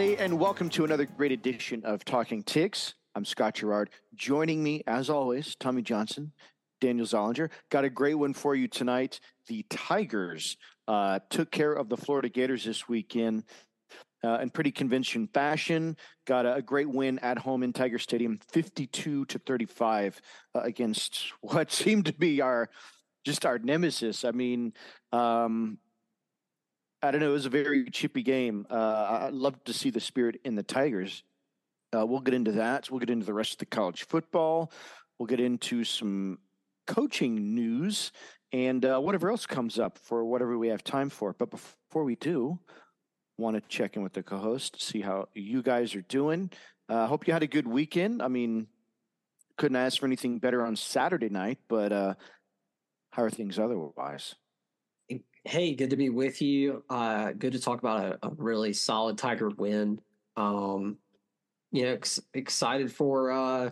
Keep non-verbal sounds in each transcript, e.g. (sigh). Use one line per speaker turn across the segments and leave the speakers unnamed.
everybody, and welcome to another great edition of Talking Tigs. I'm Scott Gerard. Joining me, as always, Tommy Johnson, Daniel Zollinger. Got a great one for you tonight. The Tigers uh, took care of the Florida Gators this weekend uh, in pretty convincing fashion. Got a, a, great win at home in Tiger Stadium, 52 to 35 uh, against (laughs) what seemed to be our just our nemesis. I mean, um, I don't know. It was a very chippy game. Uh, I'd love to see the spirit in the Tigers. Uh, we'll get into that. We'll get into the rest of the college football. We'll get into some coaching news and uh, whatever else comes up for whatever we have time for. But before we do, want to check in with the co-host, see how you guys are doing. I uh, hope you had a good weekend. I mean, couldn't ask for anything better on Saturday night, but uh, how are things otherwise?
Hey, good to be with you. Uh, good to talk about a, a really solid Tiger win. Um, you know, ex- excited for. Uh,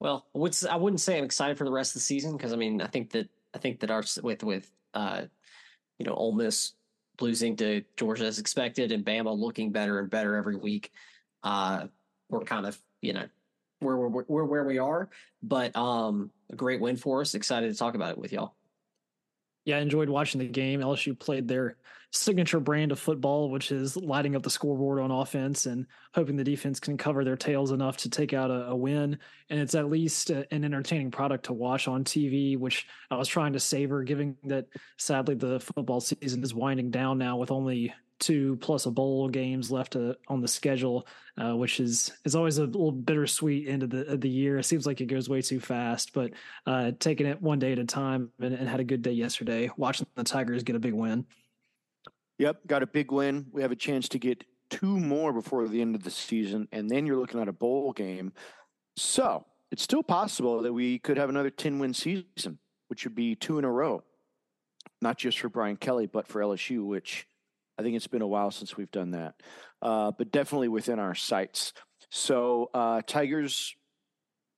well, would, I wouldn't say I'm excited for the rest of the season because I mean I think that I think that our with with uh, you know Ole Miss losing to Georgia as expected and Bama looking better and better every week. Uh, we're kind of you know where we're, we're where we are, but um, a great win for us. Excited to talk about it with y'all
yeah, I enjoyed watching the game. LSU played their signature brand of football, which is lighting up the scoreboard on offense and hoping the defense can cover their tails enough to take out a, a win. And it's at least a, an entertaining product to watch on TV, which I was trying to savor, given that sadly the football season is winding down now with only two plus a bowl games left uh, on the schedule, uh, which is is always a little bittersweet end of the of the year. It seems like it goes way too fast, but uh, taking it one day at a time and, and had a good day yesterday. Watching the Tigers get a big win.
Yep, got a big win. We have a chance to get two more before the end of the season, and then you're looking at a bowl game. So it's still possible that we could have another 10 win season, which would be two in a row, not just for Brian Kelly, but for LSU, which I think it's been a while since we've done that, uh, but definitely within our sights. So uh, Tigers,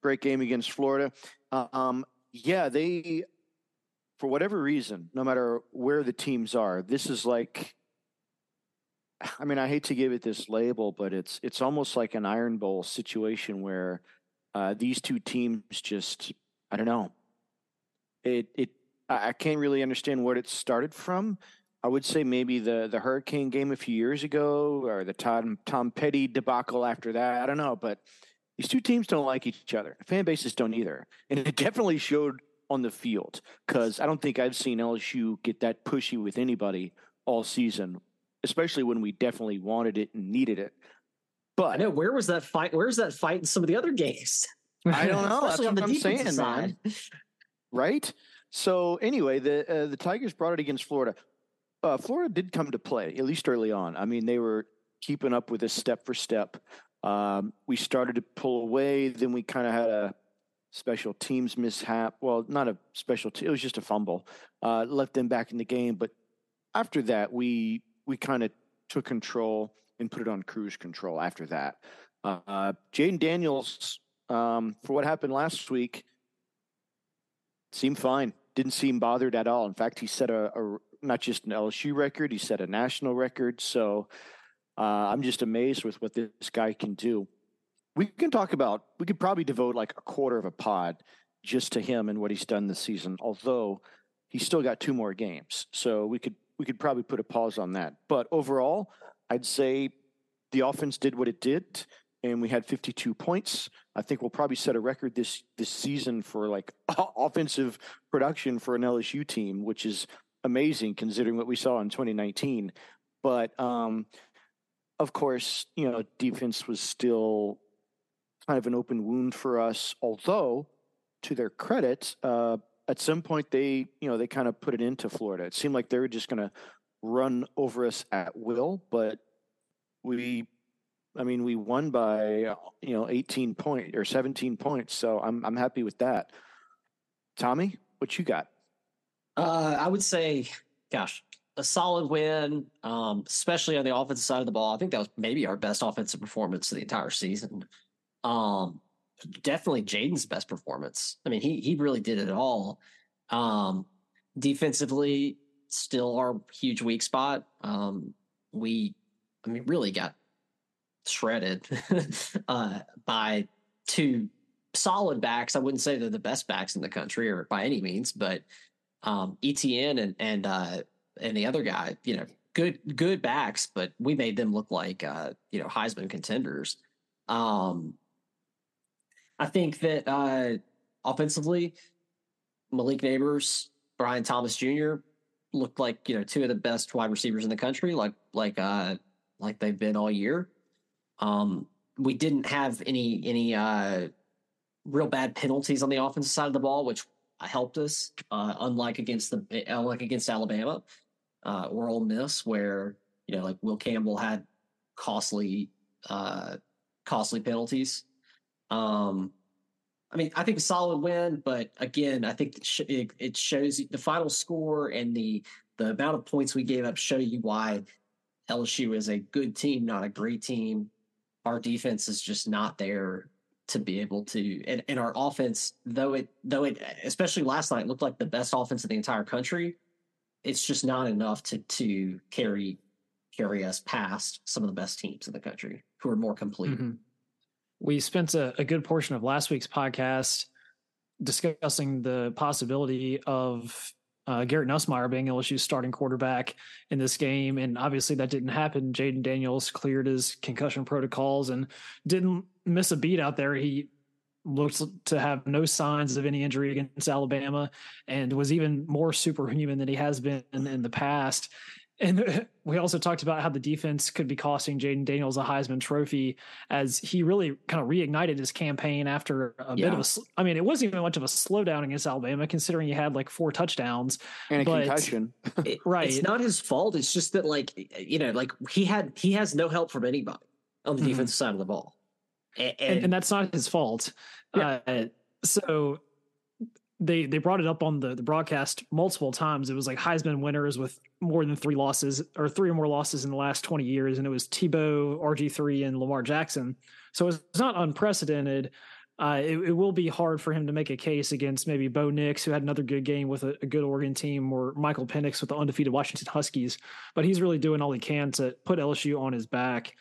great game against Florida. Uh, um, yeah, they, for whatever reason, no matter where the teams are, this is like. I mean, I hate to give it this label, but it's it's almost like an Iron Bowl situation where uh, these two teams just I don't know. It it I can't really understand what it started from I would say maybe the the Hurricane game a few years ago, or the Tom Tom Petty debacle after that. I don't know, but these two teams don't like each other. Fan bases don't either, and it definitely showed on the field because I don't think I've seen LSU get that pushy with anybody all season, especially when we definitely wanted it and needed it.
But I know where was that fight? Where's that fight in some of the other games?
I don't know. (laughs) That's what I'm saying, side. man. Right. So anyway, the uh, the Tigers brought it against Florida uh, Florida did come to play, at least early on. I mean, they were keeping up with us step for step. Um, we started to pull away, then we kind of had a special teams mishap. Well, not a special, team, it was just a fumble. Uh, left them back in the game, but after that, we we kind of took control and put it on cruise control. After that, uh, Daniels, um, for what happened last week, seemed fine. Didn't seem bothered at all. In fact, he set a, a not just an LSU record, he set a national record. So uh, I'm just amazed with what this guy can do. We can talk about, we could probably devote like a quarter of a pod just to him and what he's done this season, although he's still got two more games. So we could, we could probably put a pause on that. But overall, I'd say the offense did what it did and we had 52 points. I think we'll probably set a record this this season for like (laughs) offensive production for an LSU team, which is amazing considering what we saw in 2019. But um, of course, you know, defense was still kind of an open wound for us. Although, to their credit, uh, at some point they, you know, they kind of put it into Florida. It seemed like they were just going to run over us at will, but we I mean, we won by you know 18 point or 17 points, so I'm I'm happy with that. Tommy, what you got?
Uh, I would say, gosh, a solid win, um, especially on the offensive side of the ball. I think that was maybe our best offensive performance of the entire season. Um, definitely Jayden's best performance. I mean, he he really did it all. Um, defensively, still our huge weak spot. Um, we, I mean, really got shredded (laughs) uh, by two solid backs. I wouldn't say they're the best backs in the country or by any means, but um, Etienne and and uh, and the other guy, you know, good good backs, but we made them look like uh, you know Heisman contenders. Um, I think that uh, offensively, Malik Nabers, Brian Thomas Jr. looked like you know two of the best wide receivers in the country, like like uh, like they've been all year. Um, we didn't have any any uh, real bad penalties on the offensive side of the ball, which helped us. Uh, unlike against the unlike against Alabama uh, or Ole Miss, where you know like Will Campbell had costly uh, costly penalties. Um, I mean, I think a solid win, but again, I think it, it shows the final score and the the amount of points we gave up show you why LSU is a good team, not a great team. Our defense is just not there to be able to and, and our offense though it though it especially last night looked like the best offense in the entire country it's just not enough to to carry carry us past some of the best teams in the country who are more complete mm-hmm.
we spent a, a good portion of last week's podcast discussing the possibility of uh, Garrett Nussmeier being LSU's starting quarterback in this game. And obviously that didn't happen. Jayden Daniels cleared his concussion protocols and didn't miss a beat out there. He looked to have no signs of any injury against Alabama and was even more superhuman than he has been in, in the past. And (laughs) we also talked about how the defense could be costing Jayden Daniels a Heisman Trophy as he really kind of reignited his campaign after a yeah. bit of a. I mean, it wasn't even much of a slowdown against Alabama, considering he had like four touchdowns
and a but, concussion. (laughs)
it, right, it's not his fault. It's just that like you know, like he had he has no help from anybody on the mm-hmm. defensive side of the ball,
and, and, and that's not his fault. Yeah. Uh, so they they brought it up on the, the broadcast multiple times. It was like Heisman winners with more than three losses or three or more losses in the last 20 years. And it was Tebow, RG3, and Lamar Jackson. So it's not unprecedented. Uh, it, it, will be hard for him to make a case against maybe Bo Nix, who had another good game with a, a, good Oregon team, or Michael Penix with the undefeated Washington Huskies. But he's really doing all he can to put LSU on his back.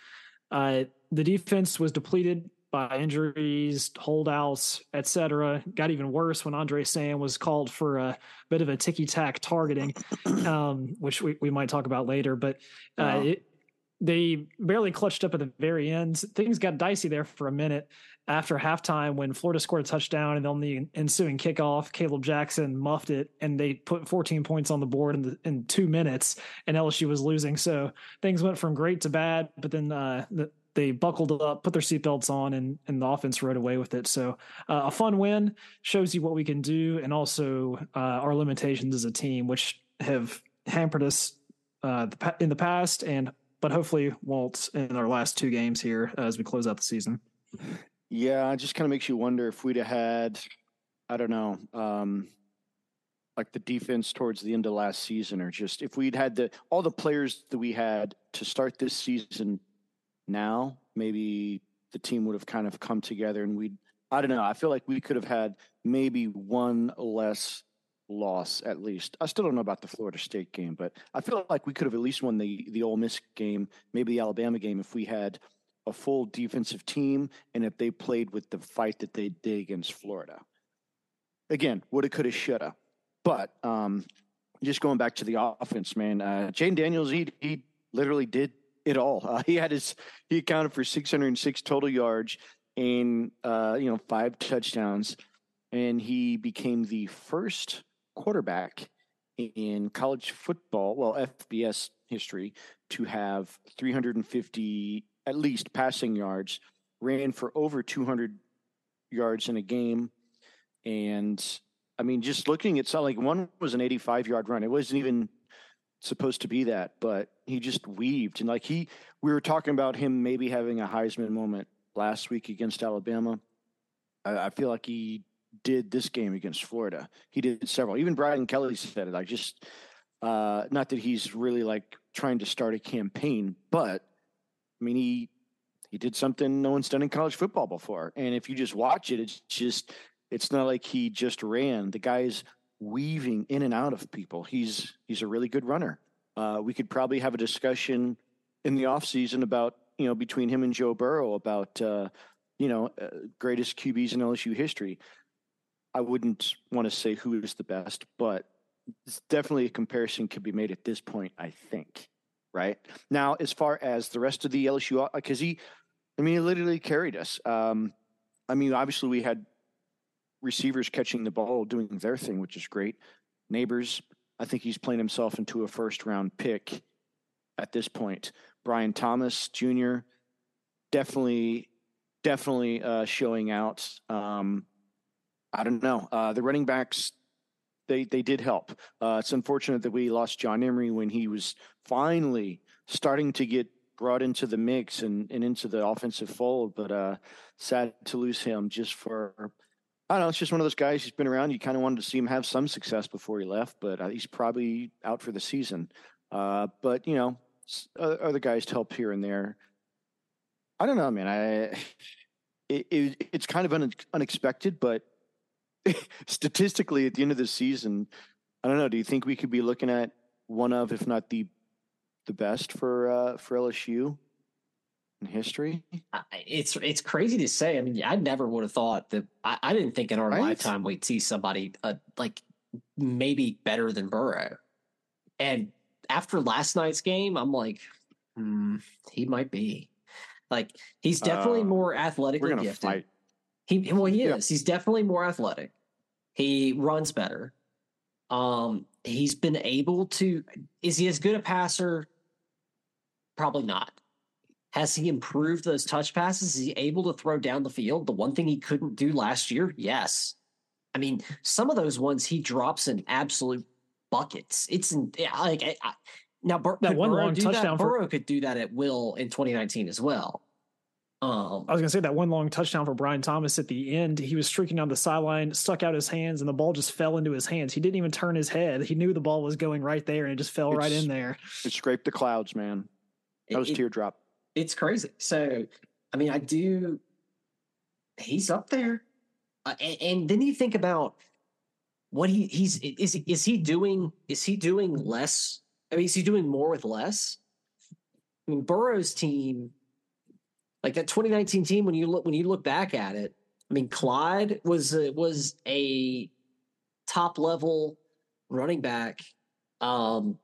Uh, the defense was depleted by injuries, holdouts, etc. Got even worse when Andre Sam was called for a bit of a ticky tack targeting, (clears throat) um, which we, we might talk about later. But uh, it, they barely clutched up at the very end. Things got dicey there for a minute after halftime when Florida scored a touchdown, and on the ensuing kickoff, Kaleb Jackson muffed it, and they put 14 points on the board in, the, in two minutes, and LSU was losing. So things went from great to bad. But then uh, the they buckled up, put their seatbelts on, and and the offense rode away with it. So uh, a fun win shows you what we can do, and also uh, our limitations as a team, which have hampered us uh, in the past, and but hopefully won't in our last two games here as we close out the season.
Yeah, it just kind of makes you wonder if we'd have had, I don't know, um, like the defense towards the end of last season, or just if we'd had the all the players that we had to start this season now, maybe the team would have kind of come together and we'd, I don't know. I feel like we could have had maybe one less loss at least. I still don't know about the Florida State game, but I feel like we could have at least won the the Ole Miss game, maybe the Alabama game, if we had a full defensive team and if they played with the fight that they did against Florida. Again, woulda, coulda, shoulda. But um, just going back to the offense, man, uh, Jayden Daniels, he, he literally did it all. Uh, he had his he accounted for 606 total yards and uh, you know five touchdowns, and he became the first quarterback in college football, well FBS history, to have 350 at least passing yards. Ran for over 200 yards in a game, and I mean, just looking at something like one was an 85 yard run. It wasn't even supposed to be that, but he just weaved and like he we were talking about him maybe having a Heisman moment last week against Alabama. I, I feel like he did this game against Florida. He did several. Even Brian Kelly said it. I just uh not that he's really like trying to start a campaign, but I mean he he did something no one's done in college football before. And if you just watch it, it's just it's not like he just ran. The guy's weaving in and out of people. He's he's a really good runner. Uh, we could probably have a discussion in the off season about you know between him and Joe Burrow about uh, you know uh, greatest QBs in LSU history. I wouldn't want to say who is the best, but definitely a comparison could be made at this point. I think. Right now, as far as the rest of the LSU, because he, I mean, he literally carried us. Um, I mean, obviously we had receivers catching the ball, doing their thing, which is great. Nabers, I think he's playing himself into a first round pick at this point. Brian Thomas Jr. definitely, definitely uh, showing out. Um, I don't know. Uh, the running backs, they they did help. Uh, it's unfortunate that we lost John Emery when he was finally starting to get brought into the mix and, and into the offensive fold, but uh, sad to lose him just for I don't know. It's just one of those guys. He's been around. You kind of wanted to see him have some success before he left, but uh, he's probably out for the season. Uh, but you know, other guys to help here and there. I don't know, man. I it, it, it's kind of un, unexpected, but (laughs) statistically, at the end of the season, I don't know. Do you think we could be looking at one of, if not the the best for uh, for LSU? In history.
It's it's crazy to say. I mean, I never would have thought that. I, I didn't think in our right? lifetime we'd see somebody uh, like maybe better than Burrow. And after last night's game, I'm like, hmm, he might be. Like he's definitely uh, more athletically gifted. Fight. He well, he is. He's definitely more athletic. He runs better. Um, he's been able to. Is he as good a passer? Probably not. Has he improved those touch passes? Is he able to throw down the field? The one thing he couldn't do last year? Yes. I mean, some of those ones he drops in absolute buckets. It's in, like I, I, now Bur- that one Burrow long touchdown. For, Burrow could do that at will in 2019 as well.
Um, I was gonna say that one long touchdown for Brian Thomas at the end. He was streaking down the sideline, stuck out his hands, and the ball just fell into his hands. He didn't even turn his head. He knew the ball was going right there, and it just fell right in there.
It scraped the clouds, man. That was it, teardrop
it's crazy. So, I mean, I do. He's up there, uh, and, and, then you think about what he he's is is he doing? Is he doing less? I mean, is he doing more with less? I mean, Burrow's team, like that 2019 team, when you look when you look back at it, I mean, Clyde was a, was a top level running back um,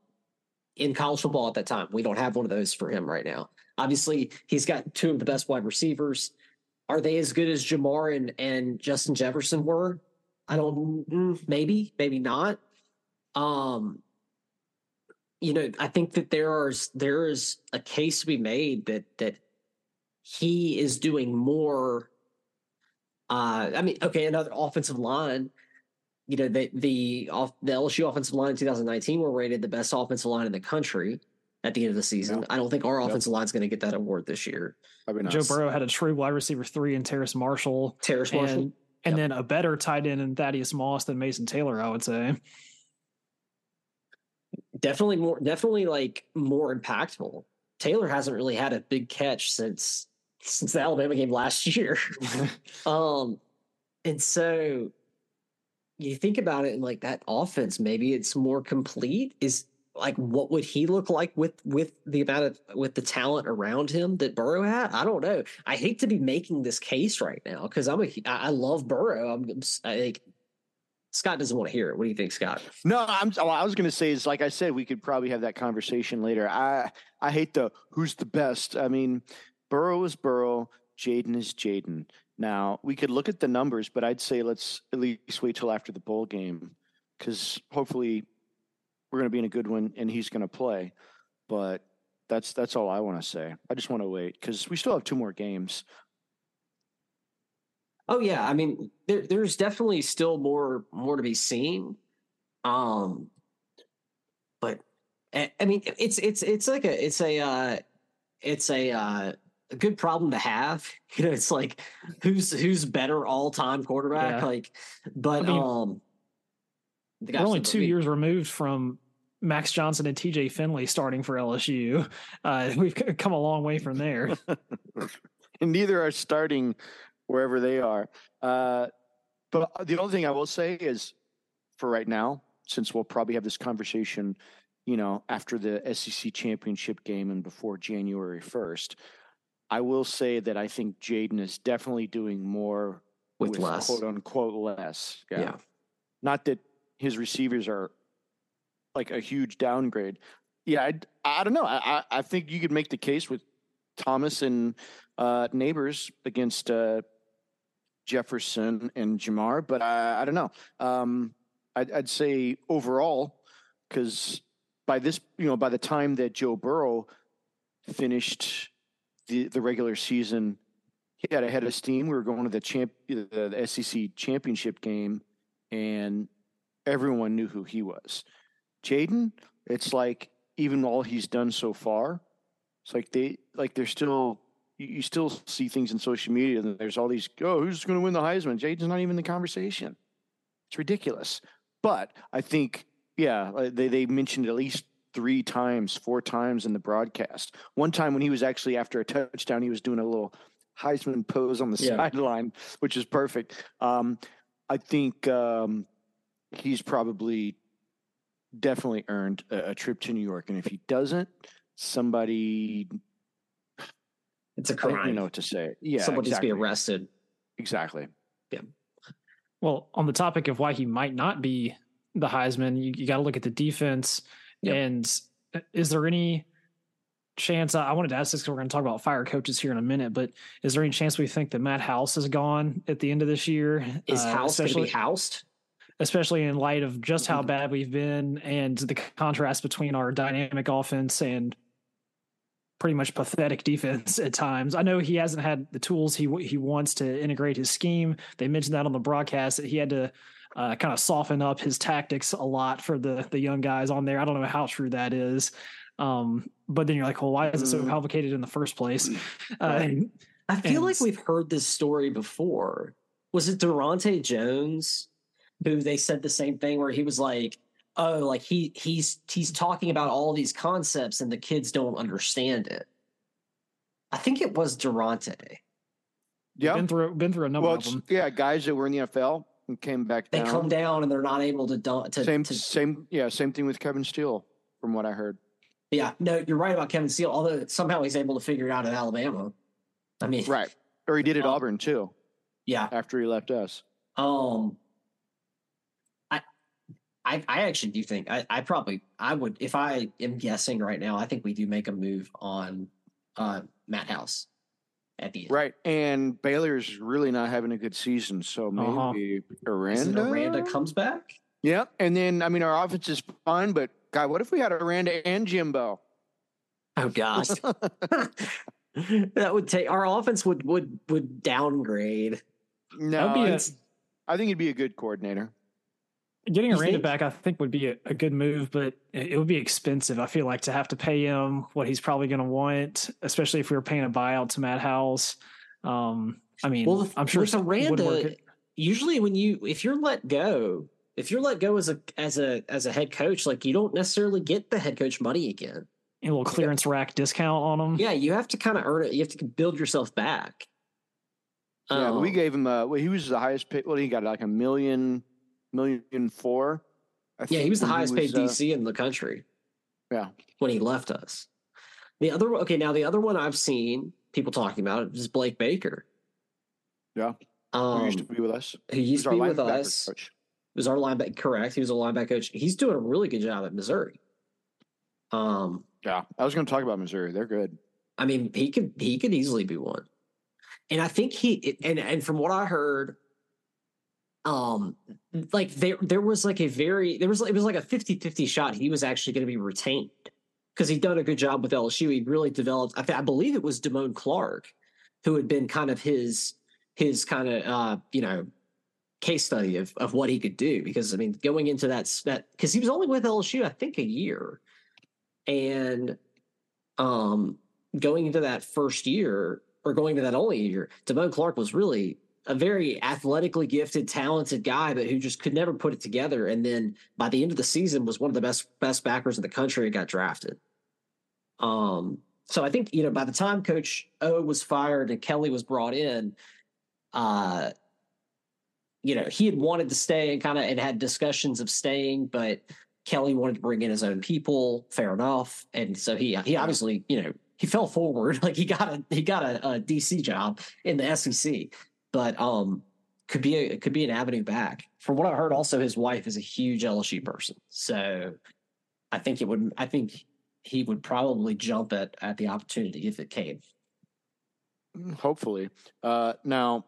in college football at that time. We don't have one of those for him right now. Obviously, he's got two of the best wide receivers. Are they as good as Ja'Marr and, and Justin Jefferson were? I don't mm, maybe, maybe not. Um, you know, I think that there is there is a case to be made that that he is doing more. Uh, I mean, okay, another offensive line. You know, the the off the LSU offensive line in 2019 were rated the best offensive line in the country at the end of the season. I don't think our offensive line is going to get that award this year.
Joe Burrow had a true wide receiver three in Terrace Marshall.
Terrace Marshall.
And, and yep. then a better tight end in Thaddeus Moss than Mason Taylor, I would say.
Definitely more, definitely like more impactful. Taylor hasn't really had a big catch since since the Alabama game last year. (laughs) (laughs) um, and so you think about it and like that offense, maybe it's more complete. Is like what would he look like with with the amount of with the talent around him that Burrow had? I don't know. I hate to be making this case right now because I'm a I love Burrow. I'm I think Scott doesn't want to hear it. What do you think, Scott?
No, I'm. All I was going to say is, like I said, we could probably have that conversation later. I I hate the who's the best. I mean, Burrow is Burrow. Jayden is Jayden. Now we could look at the numbers, but I'd say let's at least wait till after the bowl game because hopefully we're going to be in a good one and he's going to play. But that's that's all I want to say. I just want to wait because we still have two more games.
Oh yeah, I mean there, there's definitely still more more to be seen. Um, but I mean it's it's it's like a it's a uh, it's a uh, a good problem to have. (laughs) You know, it's like who's who's better all time quarterback. Yeah. Like, but I mean, um,
we're only two years removed from Max Johnson and TJ Finley starting for LSU. Uh, (laughs) we've come a long way from there. (laughs)
and neither are starting wherever they are. Uh, but the only thing I will say is for right now, since we'll probably have this conversation, you know, after the SEC championship game and before January 1st, I will say that I think Jayden is definitely doing more
with, with less,
quote unquote, less.
Yeah. yeah.
Not that his receivers are like a huge downgrade. Yeah, I, I don't know. I, I think you could make the case with Thomas and uh, Nabers against uh, Jefferson and Ja'Marr, but I, I don't know. Um, I'd, I'd say overall, because by this, you know, by the time that Joe Burrow finished the, the regular season, he had a head of steam. We were going to the champ, the, the SEC championship game, and everyone knew who he was. Jayden, it's like even all he's done so far, it's like they like they're still you, still see things in social media and there's all these oh who's going to win the Heisman? Jayden's not even in the conversation. It's ridiculous. But I think yeah, uh, they they mentioned at least three times, four times in the broadcast. One time when he was actually after a touchdown, he was doing a little Heisman pose on the yeah. sideline, which is perfect. Um, I think um, he's probably definitely earned a, a, trip to New York, and if he doesn't, somebody
it's a crime.
You know what to say. Yeah,
someone exactly. needs to be arrested.
Exactly.
Yeah.
Well, on the topic of why he might not be the Heisman, you, you got to look at the defense. Yep. And uh, is there any chance? I wanted to ask this because we're going to talk about fire coaches here in a minute, but is there any chance we think that Matt House is gone at the end of this year?
Is uh, House going to be housed?
Especially in light of just how mm-hmm. bad we've been and the contrast between our dynamic offense and pretty much pathetic defense at times. I know he hasn't had the tools he he wants to integrate his scheme. They mentioned that on the broadcast that he had to uh, kind of soften up his tactics a lot for the the young guys on there. I don't know how true that is. Um, but then you're like, well, why is it so mm. complicated in the first place? Uh,
I feel and, like we've heard this story before. Was it Daronte Jones who they said the same thing where he was like, oh, like he he's he's talking about all these concepts and the kids don't understand it. I think it was Daronte.
Yeah, been through been through a number well, of them.
Yeah, guys that were in the NFL and came back.
They come down and they're not able to, to
same
to,
same yeah same thing with Kevin Steele from what I heard.
Yeah, no, you're right about Kevin Steele. Although somehow he's able to figure it out at Alabama. I mean,
right, or he did at um, Auburn too.
Yeah,
after he left us.
Um, I, I, I actually do think I, I probably I would if I am guessing right now. I think we do make a move on uh, Matt House at the end.
Right. And Baylor's really not having a good season. So uh-huh. maybe uh-huh. Aranda.
Aranda comes back?
Yeah. And then, I mean, our offense is fine, but God, what if we had Aranda and Jimbo?
Oh, gosh. (laughs) (laughs) that would take our offense would would would downgrade.
No, I think he'd be a good coordinator.
Getting Aranda back, I think, would be a, a, good move, but it would be expensive. I feel like to have to pay him what he's probably going to want, especially if we were paying a buyout to Matt House. Um, I mean, well, I'm sure
with Aranda, usually when you if you're let go, if you're let go as a as a as a head coach, like you don't necessarily get the head coach money again.
A little clearance rack discount on them.
Yeah, you have to kind of earn it. You have to build yourself back.
Yeah, um, we gave him a. Well, he was the highest paid. Well, he got like a million million four.
I yeah, he was the highest was, paid DC uh, in the country.
Yeah,
when he left us. The other okay, now the other one I've seen people talking about is Blake Baker.
Yeah, um, used to be with us.
He used to be with us. Coach. Was our linebacker. Correct. He was a linebacker coach. He's doing a really good job at Missouri. Um.
Yeah, I was going to talk about Missouri. They're good.
I mean, he could he could easily be one, and I think he and and from what I heard, um like there there was like a very there was it was like a 50-50 shot he was actually going to be retained because he'd done a good job with LSU he really developed I, I believe it was Damone Clark who had been kind of his his kind of uh you know case study of of what he could do because I mean going into that that because he was only with LSU I think a year. And um going into that first year or going to that only year Damone Clark was really a very athletically gifted, talented guy, but who just could never put it together. And then by the end of the season, was one of the best best backers in the country and got drafted. Um, so I think you know by the time Coach O was fired and Kelly was brought in, uh, you know he had wanted to stay and kind of and had discussions of staying, but Kelly wanted to bring in his own people. Fair enough, and so he he obviously you know he fell forward. (laughs) Like he got a he got a, a DC job in the SEC, but um could be a could be an avenue back. From what I heard, also his wife is a huge LSU person, so I think it would. I think he would probably jump at at the opportunity if it came.
Mm, hopefully. Uh, now,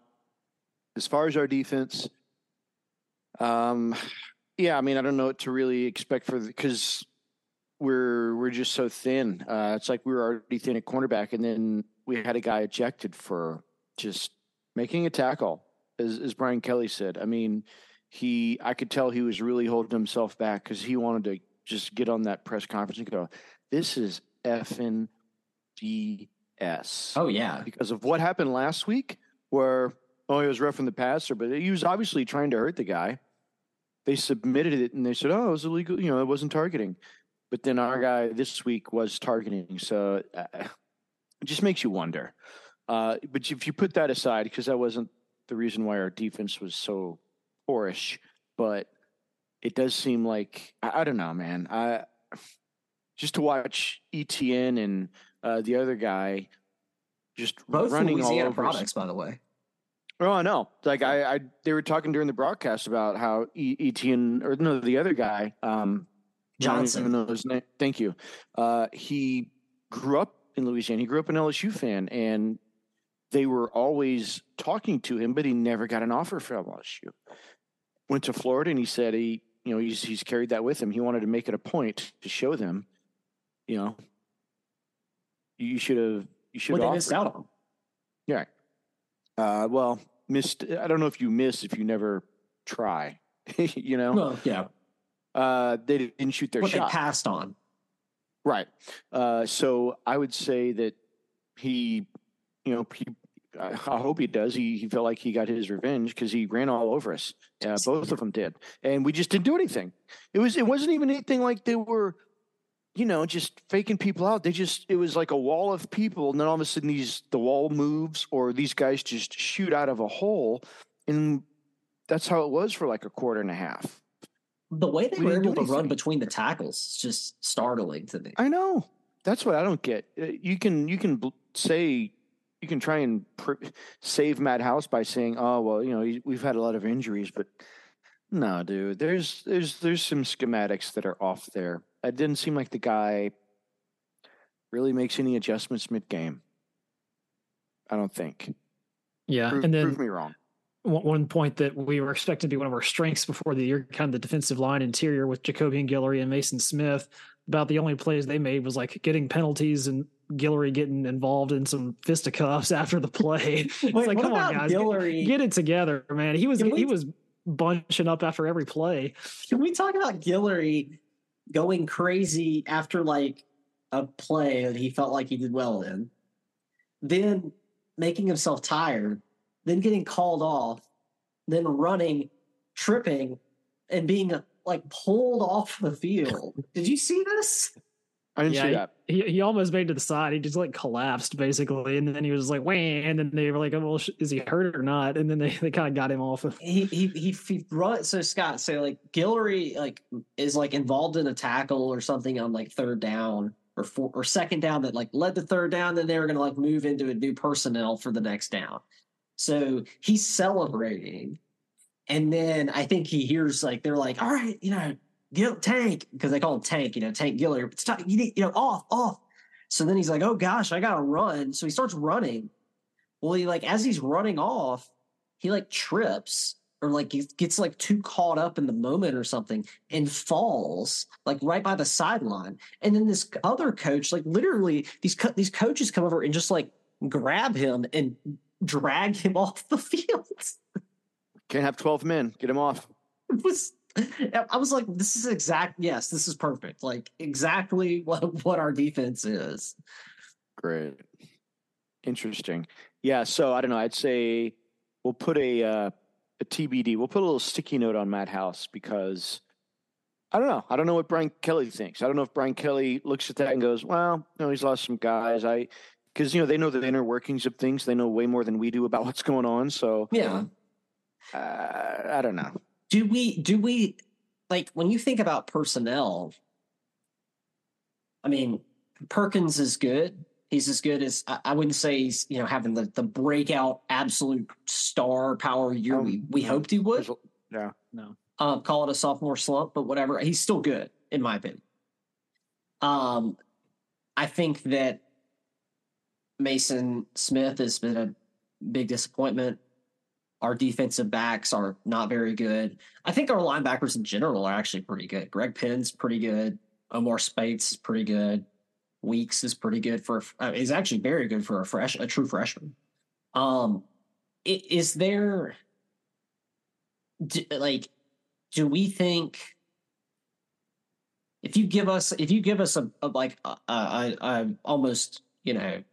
as far as our defense, um, yeah, I mean, I don't know what to really expect for because we're we're just so thin. Uh, it's like we were already thin at cornerback, and then we had a guy ejected for just making a tackle, as as Brian Kelly said. I mean, he I could tell he was really holding himself back because he wanted to just get on that press conference and go, "This is effing BS."
Oh yeah,
because of what happened last week, where oh he was roughing the passer, but he was obviously trying to hurt the guy. They submitted it and they said, "Oh, it was illegal. You know, it wasn't targeting." But then our guy this week was targeting, so uh, it just makes you wonder. Uh, but if you put that aside, because that wasn't the reason why our defense was so poorish, but it does seem like I, I don't know, man. I just to watch Etienne and uh, the other guy just
both
running
Louisiana
all over
products, by the way.
Oh, I know. Like I, I, they were talking during the broadcast about how e- Etienne or no, the other guy, um,
Johnson.
Even know his name. Thank you. Uh, he grew up in Louisiana. He grew up an LSU fan, and they were always talking to him, but he never got an offer from LSU. Went to Florida, and he said he, you know, he's he's carried that with him. He wanted to make it a point to show them, you know, you should have you should
What
have
missed out on.
yeah. Uh, well, missed. I don't know if you miss if you never try. (laughs) you know,
Well, yeah,
uh, they didn't shoot their shot.
they passed on.
Right. Uh, so I would say that he, you know, he, I I hope he does. He, he felt like he got his revenge because he ran all over us. Uh, both of them did, and we just didn't do anything. It was it wasn't even anything like they were, you know, just faking people out. They just it was like a wall of people, and then all of a sudden these the wall moves or these guys just shoot out of a hole, and that's how it was for like a quarter and a half.
The way they
We
were able to run between the tackles is just startling to me.
I know. That's what I don't get. Uh, You can you can bl- say you can try and pr- save Matt House by saying, "Oh well, you know we've had a lot of injuries," but no, dude. There's there's there's some schematics that are off there. It didn't seem like the guy really makes any adjustments mid game. I don't think.
Yeah,
Prove,
and then
prove me wrong.
one point that we were expecting to be one of our strengths before the year, kind of the defensive line interior with Jacobian Guillory and Mason Smith. About the only plays they made was like getting penalties and Guillory getting involved in some fisticuffs (laughs) after the play. (laughs) it's
Wait,
like, come on, guys, get, get it together, man. He was
we-
he was bunching up after every play.
Can we talk about Guillory going crazy after like a play that he felt like he did well in, then making himself tired, then getting called off, then running, tripping, and being like pulled off the field? Did you see this?
I didn't
yeah,
see
he-
that.
He he almost made it to the side. He just like collapsed basically, and then he was like, "Wait!" And then they were like, oh, "Well, sh- is he hurt or not?" And then they, they kind of got him off. Of,
He he he, he run so Scott so like Guillory like is like involved in a tackle or something on like third down or four or second down that like led the third down. Then they were gonna like move into a new personnel for the next down. So he's celebrating, and then I think he hears like they're like, "All right, you know, Gil Tank," because they call him Tank, you know, Tank Giller. Stop, you need, you know, off, off. So then he's like, "Oh gosh, I gotta run." So he starts running. Well, he like as he's running off, he like trips or like he gets like too caught up in the moment or something and falls like right by the sideline. And then this other coach, like literally, these co- these coaches come over and just like grab him and drag him (laughs) off the field.
Can't have twelve men. Get him off. (laughs)
It was. (laughs) I was like, this is exact. Yes, this is perfect. Like exactly (laughs) what what our defense is.
Great. Interesting. Yeah. So I don't know. I'd say we'll put a uh, a TBD. We'll put a little sticky note on Matt House because I don't know. I don't know what Brian Kelly thinks. I don't know if Brian Kelly looks at that and goes, "Well, no, he's lost some guys." I because you know they know the inner workings of things. They know way more than we do about (laughs) what's going on. So
Yeah.
uh, I don't know.
Do we do we like when you think about personnel i mean perkins is good He's as good as I, I wouldn't say he's you know having the the breakout absolute star power year
Um,
we, we hoped he would.
Yeah.
No.
Um, call it a sophomore slump, but whatever. He's still good in my opinion. Um, I think that Mason Smith has been a big disappointment. Our defensive backs are not very good. I think our linebackers in general are actually pretty good. Greg Penn's pretty good. Omar Speights is pretty good. Weeks is pretty good for. Uh, is actually very good for a fresh, a true freshman. Um, is there d- like, do we think if you give us if you give us a, a like a, a, a almost you know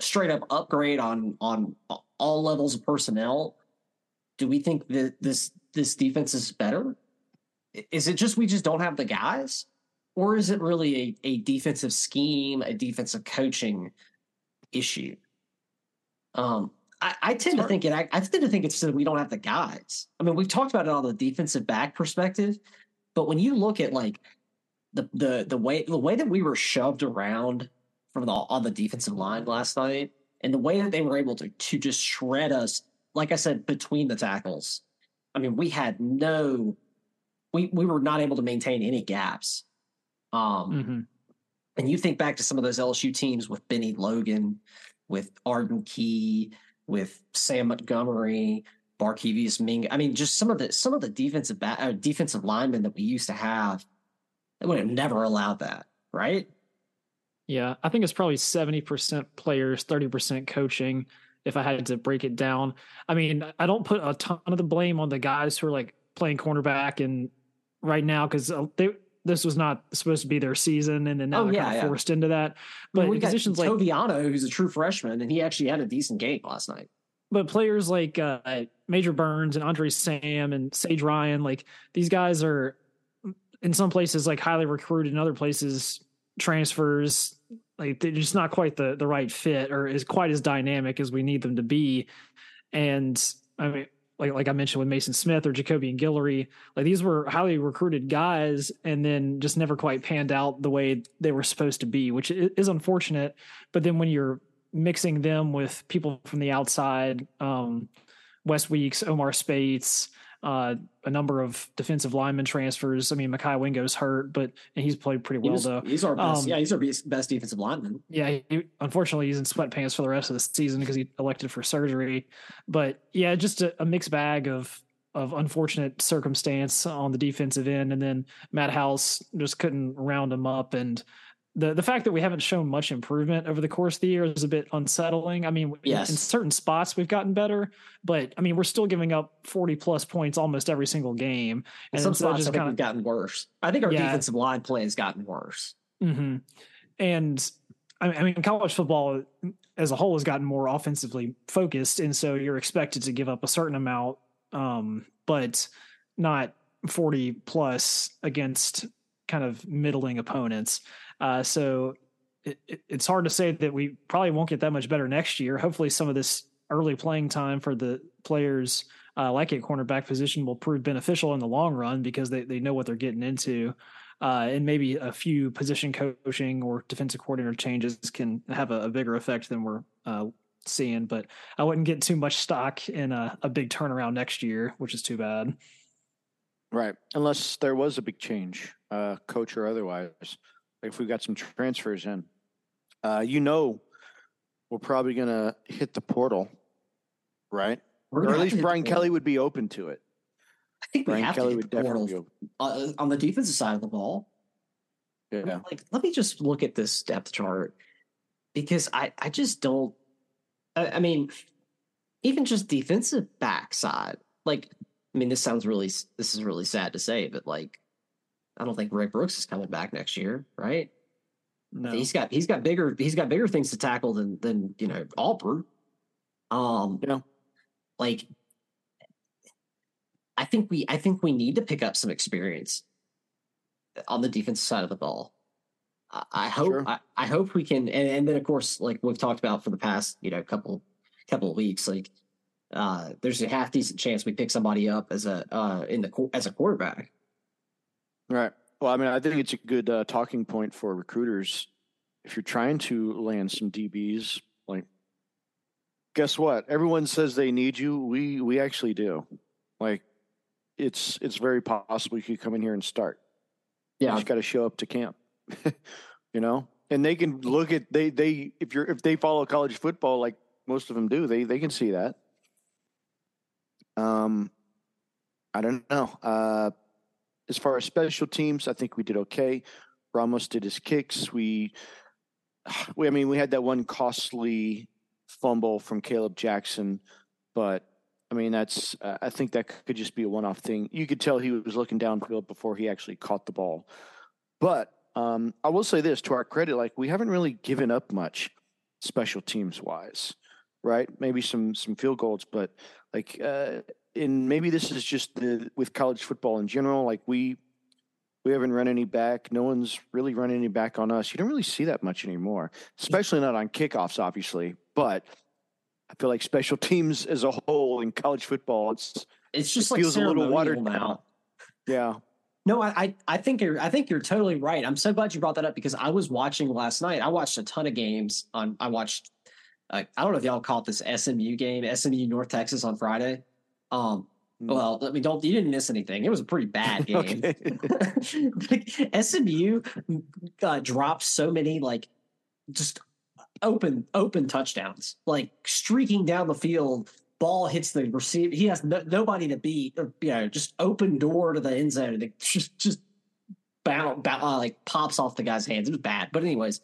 straight up upgrade on on all levels of personnel do we think that this this defense is better is it just we just don't have the guys or is it really a, a defensive scheme a defensive coaching issue um I, I tend to think it. I, I tend to think it's that we don't have the guys. I mean, we've talked about it on the defensive back perspective, but when you look at like the the the way the way that we were shoved around from the on the defensive line last night, and the way that they were able to to just shred us, like I said, between the tackles. I mean, we had no, we we were not able to maintain any gaps. Um,
hmm
and you think back to some of those LSU teams with Bennie Logan, with Arden Key, with Sam Montgomery, Barkevious Ming. I mean, just some of the some of the defensive ba- uh, defensive linemen that we used to have. They would have never allowed that, right?
Yeah, I think it's probably 70% players, 30% coaching if I had to break it down. I mean, I don't put a ton of the blame on the guys who are like playing cornerback and right now because they this was not supposed to be their season and then now
Oh,
they're
yeah,
kind of
yeah.
forced into that.
I
But
mean, we got
positions like
Toviano, who's a true freshman, and he actually had a decent game last night.
but players like uh, Major Burns and Andre Sam and Sage Ryan, like these guys are in some places like highly recruited, in other places transfers. Like they're just not quite the the right fit or is quite as dynamic as we need them to be. And I mean, like like I mentioned with Mason Smith or Jacobian Guillory, like these were highly recruited guys, and then just never quite panned out the way they were supposed to be, which is unfortunate. But then when you're mixing them with people from the outside, um, Whit Weeks, Omar Speights, uh, a number of defensive lineman transfers. I mean, Mekhi Wingo's hurt, but and he's played pretty well
was-
though.
he's our best.
Um,
yeah, he's our best best defensive lineman.
Yeah, he, unfortunately, he's in sweatpants for the rest of the season because he elected for surgery. But yeah, just a, a mixed bag of of unfortunate circumstance on the defensive end, and then Matt House just couldn't round him up. And the the fact that we haven't shown much improvement over the course of the year is a bit unsettling. I mean, in-
Yes.
in certain spots we've gotten better, but I mean, we're still giving up forty plus points almost every single game. And
some spots, I
just
think
kinda-
we've gotten worse. I think our
Yeah.
defensive line play has gotten worse.
hmm And I mean, I mean, college football as a whole has gotten more offensively focused, and so you're expected to give up a certain amount, um, but not 40 plus against kind of middling opponents. Uh, so it, it, it's hard to say that we probably won't get that much better next year. Hopefully, some of this early playing time for the players uh, like at cornerback position will prove beneficial in the long run because they, they know what they're getting into. Uh, and maybe a few position coaching or defensive coordinator changes can have a, a bigger effect than we're uh, seeing. But I wouldn't get too much stock in a, a big turnaround next year, which is too bad.
Right. Unless there was a big change, uh, coach or otherwise. Like if we got some transfers in, uh, you know, we're probably going to hit the portal, right?
We're
Or at least
to hit the
Brian. Kelly would be open to it.
I think we
Brian
have
Kelly
to
would definitely be open.
uh, on the defensive side of the ball.
Yeah.
Like, let me just look at this depth chart because I, I just don't. I, I mean, even just defensive backside. Like, I mean, this sounds really. This is really sad to say, but like, I don't think Rick Brooks is coming back next year, right?
No.
He's got he's got bigger he's got bigger things to tackle than than you know Alper. Um,
Yeah.
like I think we I think we need to pick up some experience on the defensive side of the ball. I, I hope
Sure.
I, I hope we can and, and then of course like we've talked about for the past you know couple couple of weeks like uh there's a half decent chance we pick somebody up as a uh in the qu- as a quarterback.
Right. Well, I mean, I think it's a good uh, talking point for recruiters if you're trying to land some DBs, like, guess what? Everyone says they need you. We we actually do. Like, it's it's very possible you could come in here and start. Yeah, you just got to show up to camp. (laughs) you know, and they can look at they they if you're if they follow college football like most of them do, they they can see that. Um, I don't know. Uh, as far as special teams, I think we did okay. Ramos did his kicks. We, we, I mean, we had that one costly fumble from Kaleb Jackson, but I mean, that's, uh, I think that could just be a one off thing. You could tell he was looking downfield before he actually caught the ball. But um, I will say this to our credit, like, we haven't really given up much special teams wise, right? Maybe some, some field goals, but like, uh, and maybe this is just the with college football in general. Like we we haven't run any back. No one's really run any back on us. You don't really see that much anymore, especially not on kickoffs, obviously. But I feel like special (laughs) teams as a whole in college football, it's
it's just it feels like a little watered now. down.
Yeah.
No, I, I think you're I think you're totally right. I'm so glad you brought that up because I was watching last night. I watched a ton of games on. I watched. Uh, I don't know if y'all call it this SMU game, SMU North Texas on Friday. Um, hmm. well, I mean, don't you didn't miss anything. It was a pretty bad (laughs) game. (laughs) like, SMU uh, dropped so many like just open open touchdowns, like streaking down the field. Ball hits the receiver. He has no, nobody to beat. Or, you know, just open door to the end zone. And just just bound, bound uh, like pops off the guy's hands. It was bad. But anyways,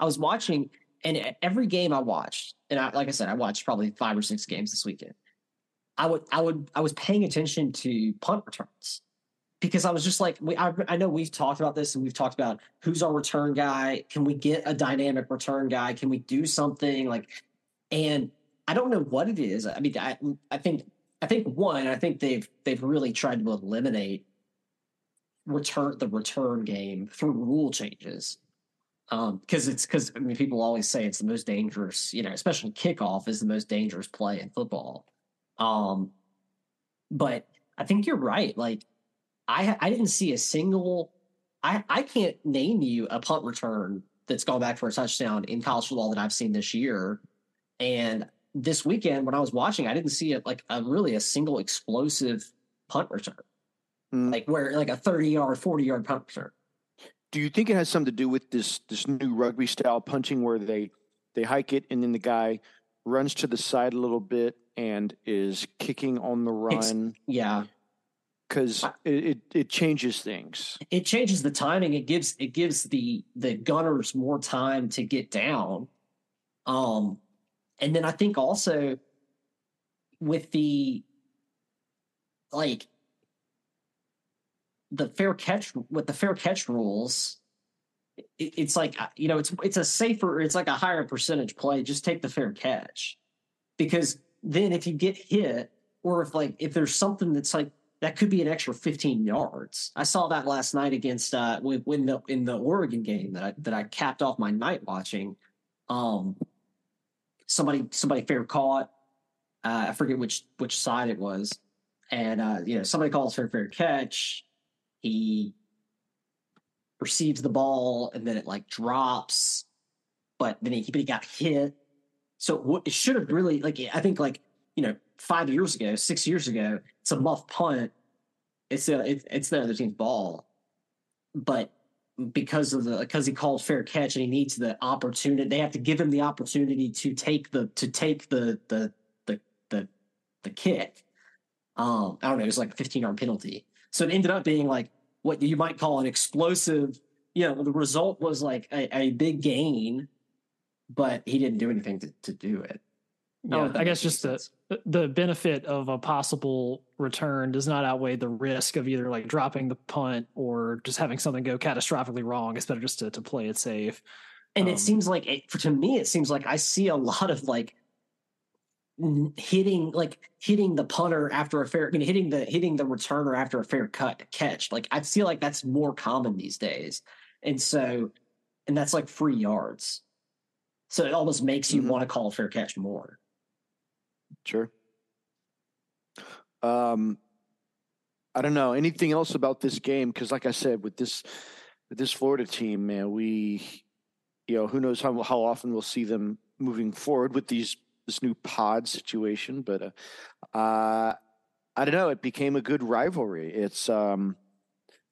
I was watching, and every game I watched, and I, like I said, I watched probably five or six games this weekend I would I would I was paying attention to punt returns because I was just like we I, I know we've talked about this and we've talked about who's our return guy. Can we get a dynamic return guy? Can we do something? Like and I don't know what it is. I mean I I think I think one I think they've they've really tried to eliminate return the return game through rule changes. Um because it's because I mean people always say it's the most dangerous you know especially kickoff is the most dangerous play in football um, but I think you're right. Like I I didn't see a single I I can't name you a punt return that's gone back for a touchdown in college football that I've seen this year. And this weekend when I was watching, I didn't see it like a really a single explosive punt return. Mm. Like where like a 30 yard, 40 yard punt return.
Do you think it has something to do with this this new rugby style punting where they they hike it and then the guy runs to the side a little bit and is kicking on the run.
It's, yeah,
because it, it, it changes things.
It changes the timing. It gives it gives the the gunners more time to get down. Um, and then I think also with the like the fair catch with the fair catch rules it, it's like you know it's it's a safer it's like a higher percentage play just take the fair catch because then if you get hit or if like if there's something that's like that could be an extra 15 yards. I saw that last night against uh when the in the Oregon game that I that I capped off my night watching. Um somebody somebody fair caught. Uh I forget which which side it was. And uh, you know, somebody calls for a fair catch. He receives the ball and then it like drops, but then he, but he got hit so what it should have really like I think like you know five years ago, six years ago, it's a muff punt. It's a it, it's the other team's ball, but because of the because he called fair catch and he needs the opportunity, they have to give him the opportunity to take the to take the the the the the kick. Um, I don't know, it was like a 15 yard penalty. So it ended up being like what you might call an explosive. You know, the result was like a, a big gain but he didn't do anything to, to do it.
Yeah, I guess just the the benefit of a possible return does not outweigh the risk of either like dropping the punt or just having something go catastrophically wrong. It's better just to, to play it safe.
And um, it seems like it, for to me, it seems like I see a lot of like hitting like hitting the punter after a fair, I mean, hitting the hitting the returner after a fair cut catch. Like I feel like that's more common these days, and so and that's like free yards. So it almost makes you mm-hmm. want to call a fair catch more.
Sure. Um, I don't know anything else about this game because, like I said, with this with this Florida team, man, we you know, who knows how how often we'll see them moving forward with these this new pod situation. But uh, uh I don't know. It became a good rivalry. It's um,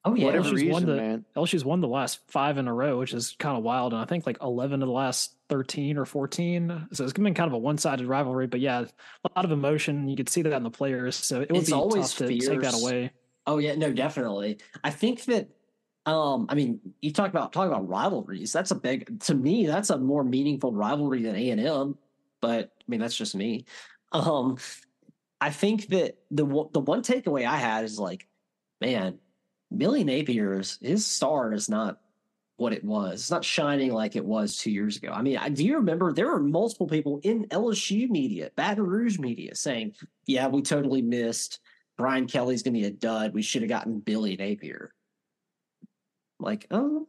Oh yeah, whatever LSU's reason, won the, man. LSU's won the last five in a row, which is kind of wild. And I think like eleven of the last thirteen or fourteen. So it's been kind of a one-sided rivalry. But yeah, a lot of emotion. You could see that in the players. So it would it's be always tough fierce. to take that away.
Oh yeah, no, definitely. I think that. Um, I mean, you talk about talk about rivalries. That's a big to me. That's a more meaningful rivalry than A and M. But I mean, that's just me. Um, I think that the the one takeaway I had is like, man, Billy Napier's his star is not what it was. It's not shining like it was two years ago. I mean, I, do you remember there were multiple people in LSU media, Baton Rouge media, saying, "Yeah, we totally missed. Brian Kelly's going to be a dud. We should have gotten Billy Napier." Like, oh,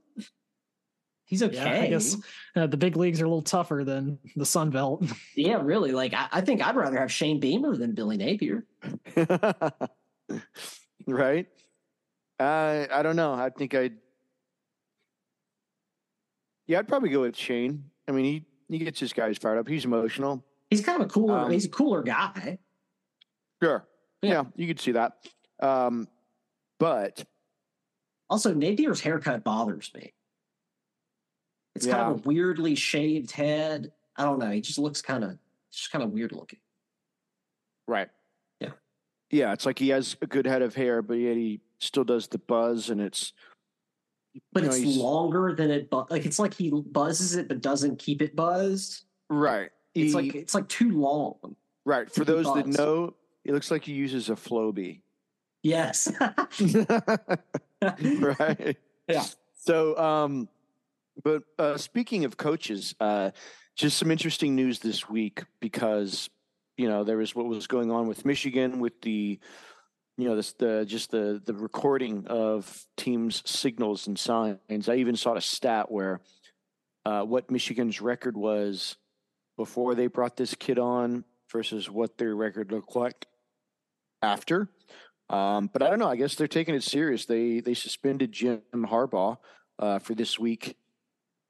he's okay. Yeah, I guess
uh, the big leagues are a little tougher than the Sun Belt. (laughs)
yeah, really. Like, I, I think I'd rather have Shane Beamer than Billy Napier. (laughs)
right. Uh, I don't know. I think I'd. Yeah, I'd probably go with Shane. I mean, he he gets his guys fired up. He's emotional.
He's kind of a cooler. Um, he's a cooler guy.
Sure. Yeah, yeah you could see that. Um, but
also, Napier's haircut bothers me. It's yeah. kind of a weirdly shaved head. I don't know. He just looks kind of just kind of weird looking.
Right.
Yeah.
Yeah, it's like he has a good head of hair, but yet he still does the buzz, and it's
but it's longer than it. Bu- like it's like he buzzes it, but doesn't keep it buzzed.
Right.
It's like it's like too long.
Right. For those that know, it looks like he uses a Flowbee.
Yes. (laughs) (laughs)
right.
Yeah.
So, um, but uh, speaking of coaches, uh, just some interesting news this week because you know there was what was going on with Michigan with the you know this the just the the recording of teams signals and signs. I even saw a stat where uh, what michigan's record was before they brought this kid on versus what their record looked like after. Um, but i don't know. I guess they're taking it serious. They they suspended jim harbaugh uh, for this week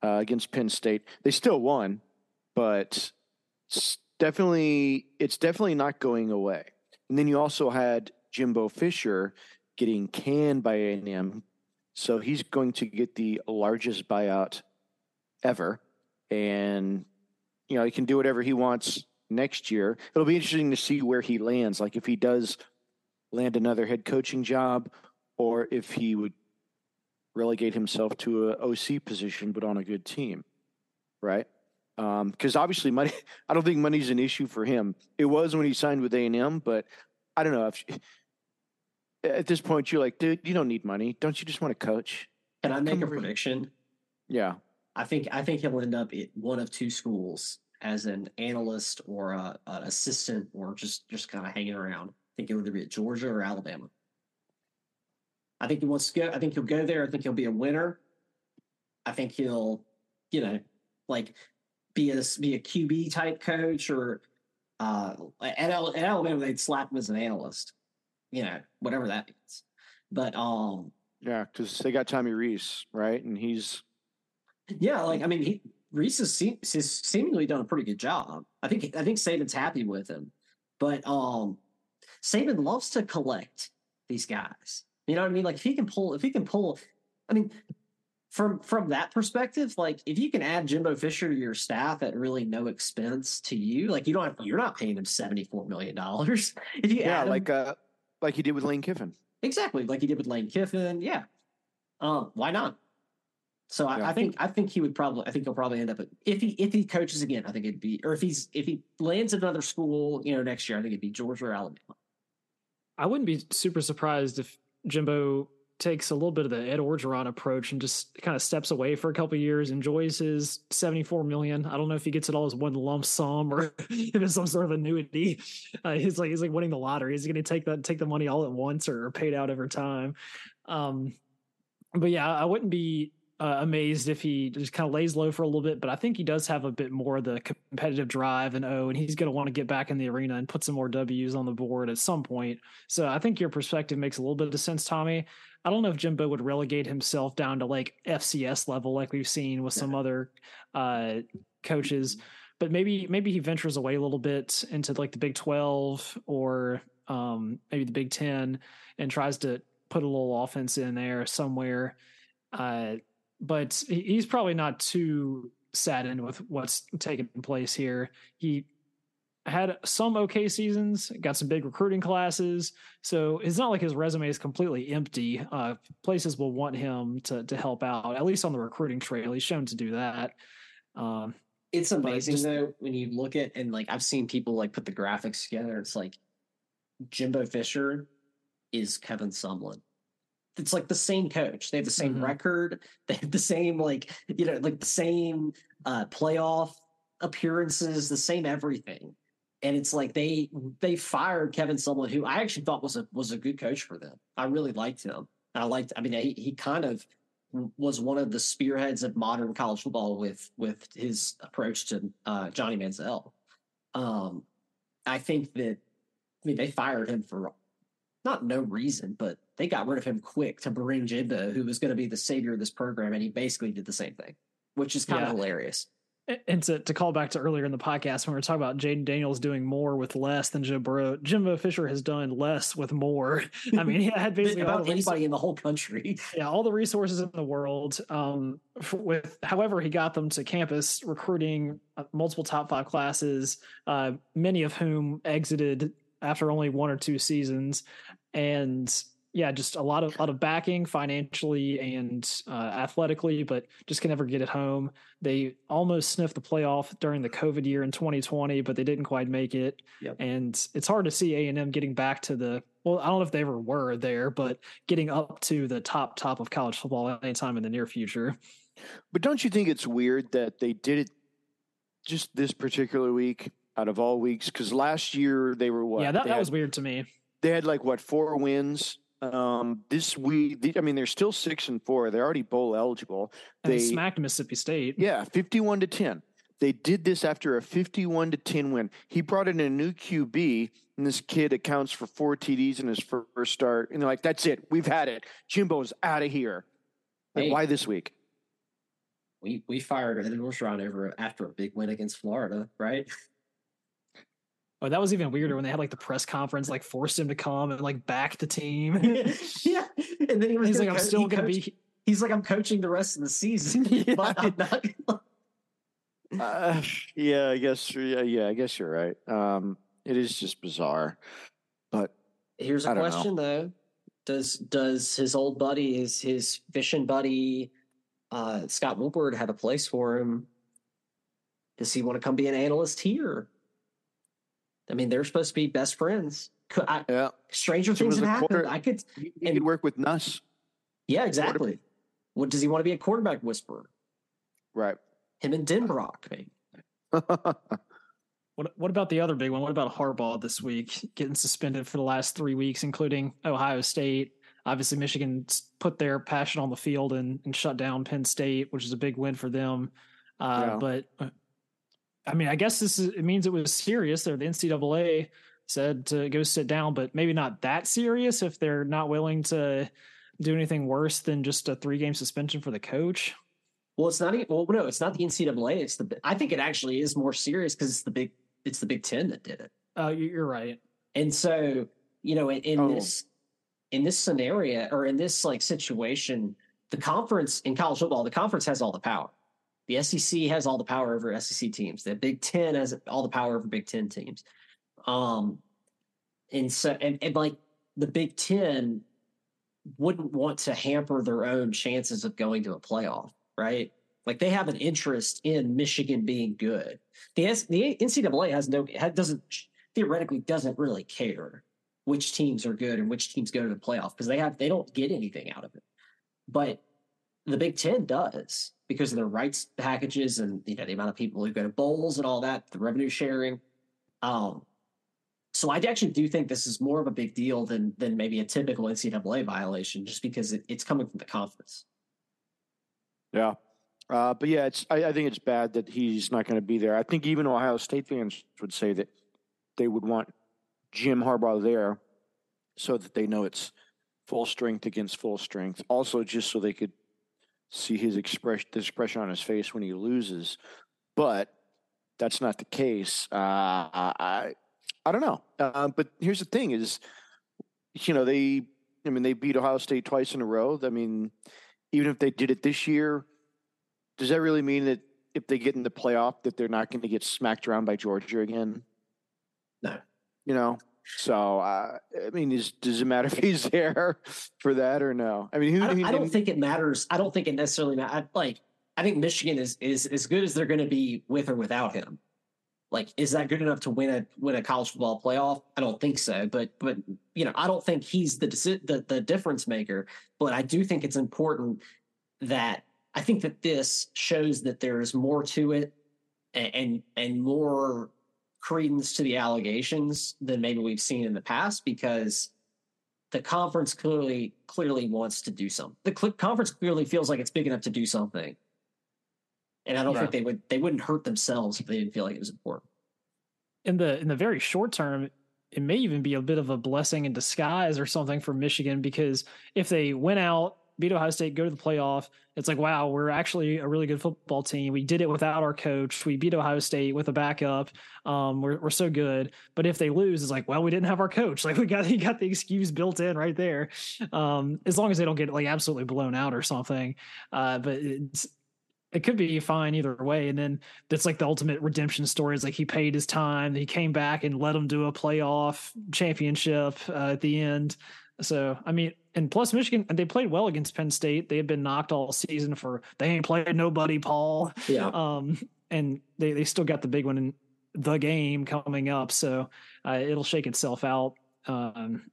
uh, against penn state they still won but it's definitely it's definitely not going away and then you also had Jimbo Fisher getting canned by A&M. So he's going to get the largest buyout ever. And, you know, he can do whatever he wants next year. It'll be interesting to see where he lands. Like if he does land another head coaching job or if he would relegate himself to a OC position, but on a good team. Right. Because um, obviously money, (laughs) I don't think money's an issue for him. It was when he signed with A&M, but I don't know if at this point you're like, dude, you don't need money. Don't you just want to coach?
Can I make Come a prediction?
Yeah.
I think I think he'll end up at one of two schools as an analyst or a, an assistant or just just kind of hanging around. I think he'll either be at Georgia or Alabama. I think he wants to go. I think he'll go there. I think he'll be a winner. I think he'll, you know, like be a be a QB type coach or uh, at, at Alabama they'd slap him as an analyst you know, whatever that means. But um,
yeah, because they got Tommy Rees, right? And he's
yeah, like I mean, he Rees has, se- has seemingly done a pretty good job. I think I think Saban's happy with him, but um, Saban loves to collect these guys. You know what I mean? Like if he can pull, if he can pull, I mean, from from that perspective, like if you can add Jimbo Fisher to your staff at really no expense to you, like you don't have, you're not paying him seventy four million dollars. (laughs) If you
yeah, like uh, like he did with Lane Kiffin.
Exactly, like he did with Lane Kiffin. Yeah. Um, why not? So I, yeah. I, think I think he would probably I think he'll probably end up at, if he if he coaches again I think it'd be or if he's if he lands at another school you know next year I think it'd be Georgia or Alabama.
I wouldn't be super surprised if Jimbo takes a little bit of the Ed Orgeron approach and just kind of steps away for a couple years, enjoys his 74 million. I don't know if he gets it all as one lump sum or (laughs) if it's some sort of annuity. Uh, he's like, he's like winning the lottery. He's going to take that, take the money all at once or, or paid out over time. Um, but yeah, I wouldn't be uh, amazed if he just kind of lays low for a little bit, but I think he does have a bit more of the competitive drive and oh, and he's going to want to get back in the arena and put some more W's on the board at some point. So I think your perspective makes a little bit of sense, Tommy. I don't know if Jimbo would relegate himself down to like FCS level, like we've seen with some other uh, coaches, but maybe maybe he ventures away a little bit into like the Big Twelve or um, maybe the Big Ten and tries to put a little offense in there somewhere. Uh, but he's probably not too saddened with what's taking place here. He had some okay seasons, got some big recruiting classes, so it's not like his resume is completely empty. Uh, places will want him to to help out, at least on the recruiting trail. He's shown to do that. Um,
it's amazing just, though when you look at and like I've seen people like put the graphics together. It's like Jimbo Fisher is Kevin Sumlin it's like the same coach. They have the same mm-hmm. record. (laughs) They have the same like you know like the same uh playoff appearances, the same everything. And it's like they they fired Kevin Sumlin, who I actually thought was a was a good coach for them. I really liked him. I liked. I mean, he, he kind of was one of the spearheads of modern college football with with his approach to uh, Johnny Manziel. Um, I think that I mean they fired him for not no reason, but they got rid of him quick to bring Jimbo, who was going to be the savior of this program, and he basically did the same thing, which is kind yeah. of hilarious.
And to, to call back to earlier in the podcast when we were talking about Jayden Daniels doing more with less than Joe Burrow, Jimbo Fisher has done less with more. (laughs) I mean, he had basically
about anybody in the whole country. (laughs)
Yeah, all the resources in the world. Um, with however he got them to campus, recruiting uh, multiple top five classes, uh, many of whom exited after only one or two seasons, and yeah, just a lot of lot of backing financially and uh, athletically, but just can never get it home. They almost sniffed the playoff during the COVID year in 2020, but they didn't quite make it. Yep. And it's hard to see A and M getting back to the well. I don't know if they ever were there, but getting up to the top top of college football anytime in the near future.
But don't you think it's weird that they did it just this particular week out of all weeks? Because last year they were what?
Yeah, that,
that
had, was weird to me.
They had like what four wins um, this week, I mean, they're still six and four. They're already bowl eligible.
They, they smacked Mississippi State.
Yeah, fifty-one to ten. They did this after a fifty-one to ten win. He brought in a new QB, and this kid accounts for four TDs in his first start. And they're like, "That's it. We've had it. Jimbo's out of here." Like, hey, why this week?
We we fired Ed Orgeron over after a big win against Florida, right? (laughs)
Oh, that was even weirder when they had like the press conference, like forced him to come and like back the team. (laughs)
yeah, and then he was
he's like, "I'm still gonna be."
He's like, "I'm coaching the rest of the season." yeah. (laughs) (laughs) but I'm not
uh, yeah, I guess. Yeah, yeah, I guess you're right. Um, it is just bizarre, but
here's a question know. though: Does does his old buddy, his his fishing buddy, uh, Scott Woodward, have a place for him? Does he want to come be an analyst here? I mean, they're supposed to be best friends. I, yeah. Stranger things have happened. Quarter, I could.
He and, could work with Nuss.
Yeah, exactly. What does he want to be a quarterback whisperer?
Right.
Him and Denbrock, maybe. (laughs)
what What about the other big one? What about Harbaugh this week getting suspended for the last three weeks, including Ohio State? Obviously, Michigan put their passion on the field and, and shut down Penn State, which is a big win for them. Uh, yeah. But uh, I mean, I guess this is, it means it was serious. Or the NCAA said to go sit down, but maybe not that serious if they're not willing to do anything worse than just a three game suspension for the coach.
Well, it's not. Well, no, it's not the NCAA. It's the. I think it actually is more serious because it's the big. It's the Big Ten that did it.
Oh, uh, you're right.
And so, you know, in, in oh. this in this scenario or in this like situation, the conference in college football, the conference has all the power. The SEC has all the power over SEC teams. The Big Ten has all the power over Big Ten teams. Um, and so, and, and like the Big Ten wouldn't want to hamper their own chances of going to a playoff, right? Like they have an interest in Michigan being good. The the NCAA has no doesn't theoretically doesn't really care which teams are good and which teams go to the playoff because they have they don't get anything out of it. But the Big Ten does because of their rights packages and you know the amount of people who go to bowls and all that, the revenue sharing. Um, so I actually do think this is more of a big deal than than maybe a typical NCAA violation, just because it, it's coming from the conference.
Yeah. Uh, but yeah, it's I, I, think it's bad that he's not going to be there. I think even Ohio State fans would say that they would want Jim Harbaugh there so that they know it's full strength against full strength. Also, just so they could see his expression, the expression on his face when he loses. But that's not the case. Uh, I I don't know. Uh, but here's the thing: is you know they I mean they beat Ohio State twice in a row. I mean, even if they did it this year, does that really mean that if they get in the playoff that they're not going to get smacked around by Georgia again?
No.
You know, so uh, I mean, is, does it matter (laughs) if he's there for that or no? I mean,
who, I, don't, I don't think it matters. I don't think it necessarily matters. Like, I think Michigan is is as good as they're going to be with or without him. Like, is that good enough to win a win a college football playoff? I don't think so. But but you know, I don't think he's the the the difference maker. But I do think it's important that I think that this shows that there's more to it and and, and more credence to the allegations than maybe we've seen in the past because the conference clearly clearly wants to do something. The cl- conference clearly feels like it's big enough to do something, and I don't yeah. think they would they wouldn't hurt themselves if they didn't feel like it was important.
In the in the very short term, it may even be a bit of a blessing in disguise or something for Michigan because if they went out beat Ohio State, go to the playoff. It's like, wow, we're actually a really good football team. We did it without our coach. We beat Ohio State with a backup. Um, we're we're so good. But if they lose, it's like, well, we didn't have our coach. (laughs) Like we got you got the excuse built in right there. Um, as long as they don't get like absolutely blown out or something. Uh, but it's it could be fine either way. And then that's like the ultimate redemption story is like he paid his time, he came back and let him do a playoff championship uh, at the end. So I mean, and plus Michigan, and they played well against Penn State. They had been knocked all season for they ain't played nobody, Paul.
Yeah.
Um, and they they still got the big one in the game coming up, so uh, it'll shake itself out. Um,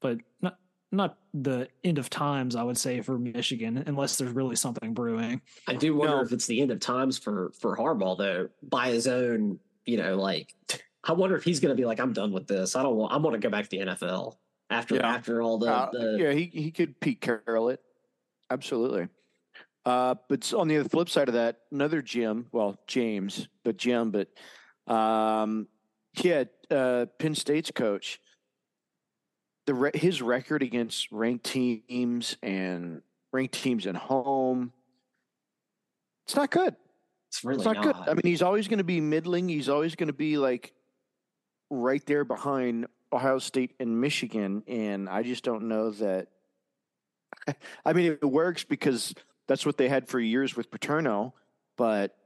but not not the end of times, I would say for Michigan, unless there's really something brewing.
I do wonder no. if it's the end of times for for Harbaugh though, by his own, you know, like I wonder if he's going to be like, I'm done with this. I don't want. I want to go back to the NFL after yeah. after all the, uh, the,
yeah he he could Pete Carroll it absolutely. Uh, but on the flip side of that, another Jim, well James, but Jim, but um, yeah, uh, Penn State's coach. The re- his record against ranked teams and ranked teams at home, it's not good.
It's really
it's not, not. good. I mean, he's always going to be middling. He's always going to be like right there behind Ohio State and Michigan, and I just don't know that. (laughs) I mean, it works because that's what they had for years with Paterno, but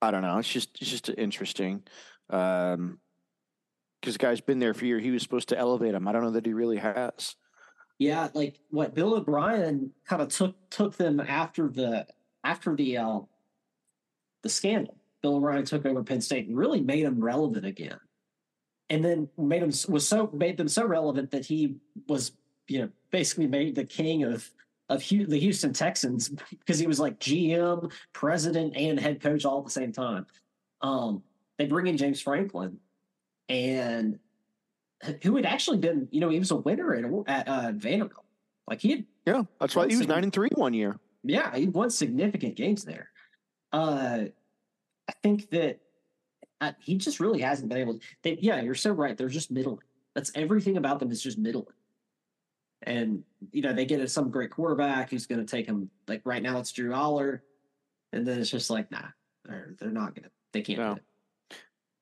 I don't know. It's just it's just interesting because um, the guy's been there for years. He was supposed to elevate him. I don't know that he really has.
Yeah, like what Bill O'Brien kind of took took them after the after the uh, the scandal. Bill O'Brien took over Penn State and really made them relevant again and then made him was so made them so relevant that he was you know basically made the king of of the Houston Texans because he was like GM, president, and head coach all at the same time. Um, they bring in James Franklin, and who had actually been, you know, he was a winner at, at uh, Vanderbilt. Like he had,
yeah, that's right. He was nine and three one year.
Yeah, he won significant games there. Uh, I think that he just really hasn't been able. To, they, yeah, you're so right. They're just middling. That's everything about them is just middling. And you know they get some great quarterback who's going to take them. Like right now, it's Drew Allar, and then it's just like, nah, they're they're not going to. They can't. No.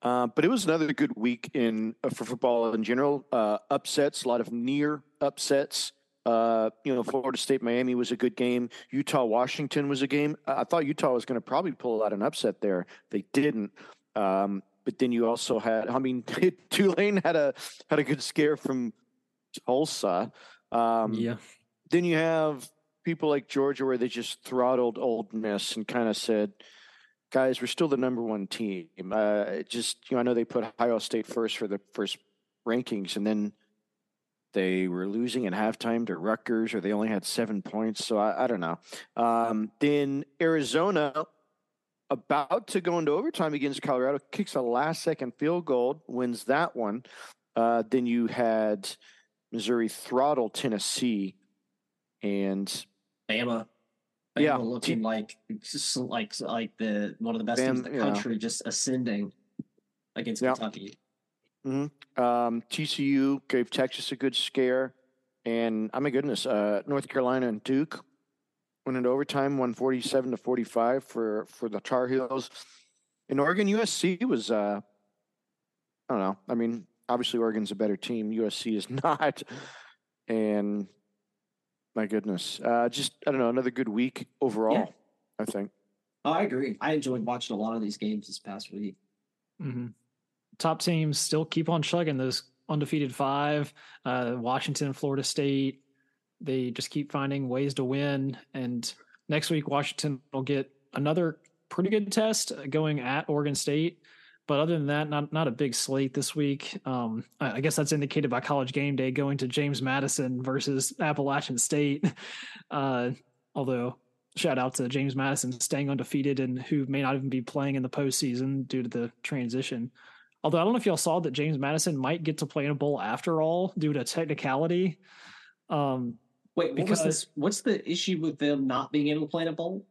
Uh, but it was another good week in uh, for football in general. Uh, upsets, a lot of near upsets. Uh, you know, Florida State Miami was a good game. Utah Washington was a game. I thought Utah was going to probably pull out an upset there. They didn't. Um, but then you also had, I mean, (laughs) Tulane had a had a good scare from Tulsa. Um,
yeah.
Then you have people like Georgia where they just throttled Ole Miss and kind of said, "Guys, we're still the number one team." Uh, just you know, I know they put Ohio State first for the first rankings, and then they were losing at halftime to Rutgers, or they only had seven points. So I, I don't know. Um, then Arizona about to go into overtime against Colorado, kicks a last second field goal, wins that one. Uh, then you had Missouri throttle Tennessee and
Bama.
Yeah,
looking
T-
like just like like the one of the best
Bam-
teams in the
yeah.
country, just ascending against
Yeah.
Kentucky.
Um, TCU gave Texas a good scare, and I oh my goodness, uh, North Carolina and Duke went into overtime, one forty-seven to forty-five for for the Tar Heels. In Oregon, USC was, uh, I don't know. I mean, obviously Oregon's a better team. USC is (laughs) not, and my goodness, uh, just I don't know, another good week overall.
Yeah.
I think.
Oh, I agree. I enjoyed watching a lot of these games this past week.
hmm Top teams still keep on chugging those undefeated five. Uh, Washington, Florida State, they just keep finding ways to win. And next week, Washington will get another pretty good test going at Oregon State. But other than that, not not a big slate this week. Um, I I guess that's indicated by College Game Day going to James Madison versus Appalachian State. (laughs) Uh, although shout out to James Madison staying undefeated and who may not even be playing in the postseason due to the transition. Although I don't know if y'all saw that James Madison might get to play in a bowl after all due to technicality. Um,
Wait, what
Because-
this? What's the issue with them not being able to play in a bowl?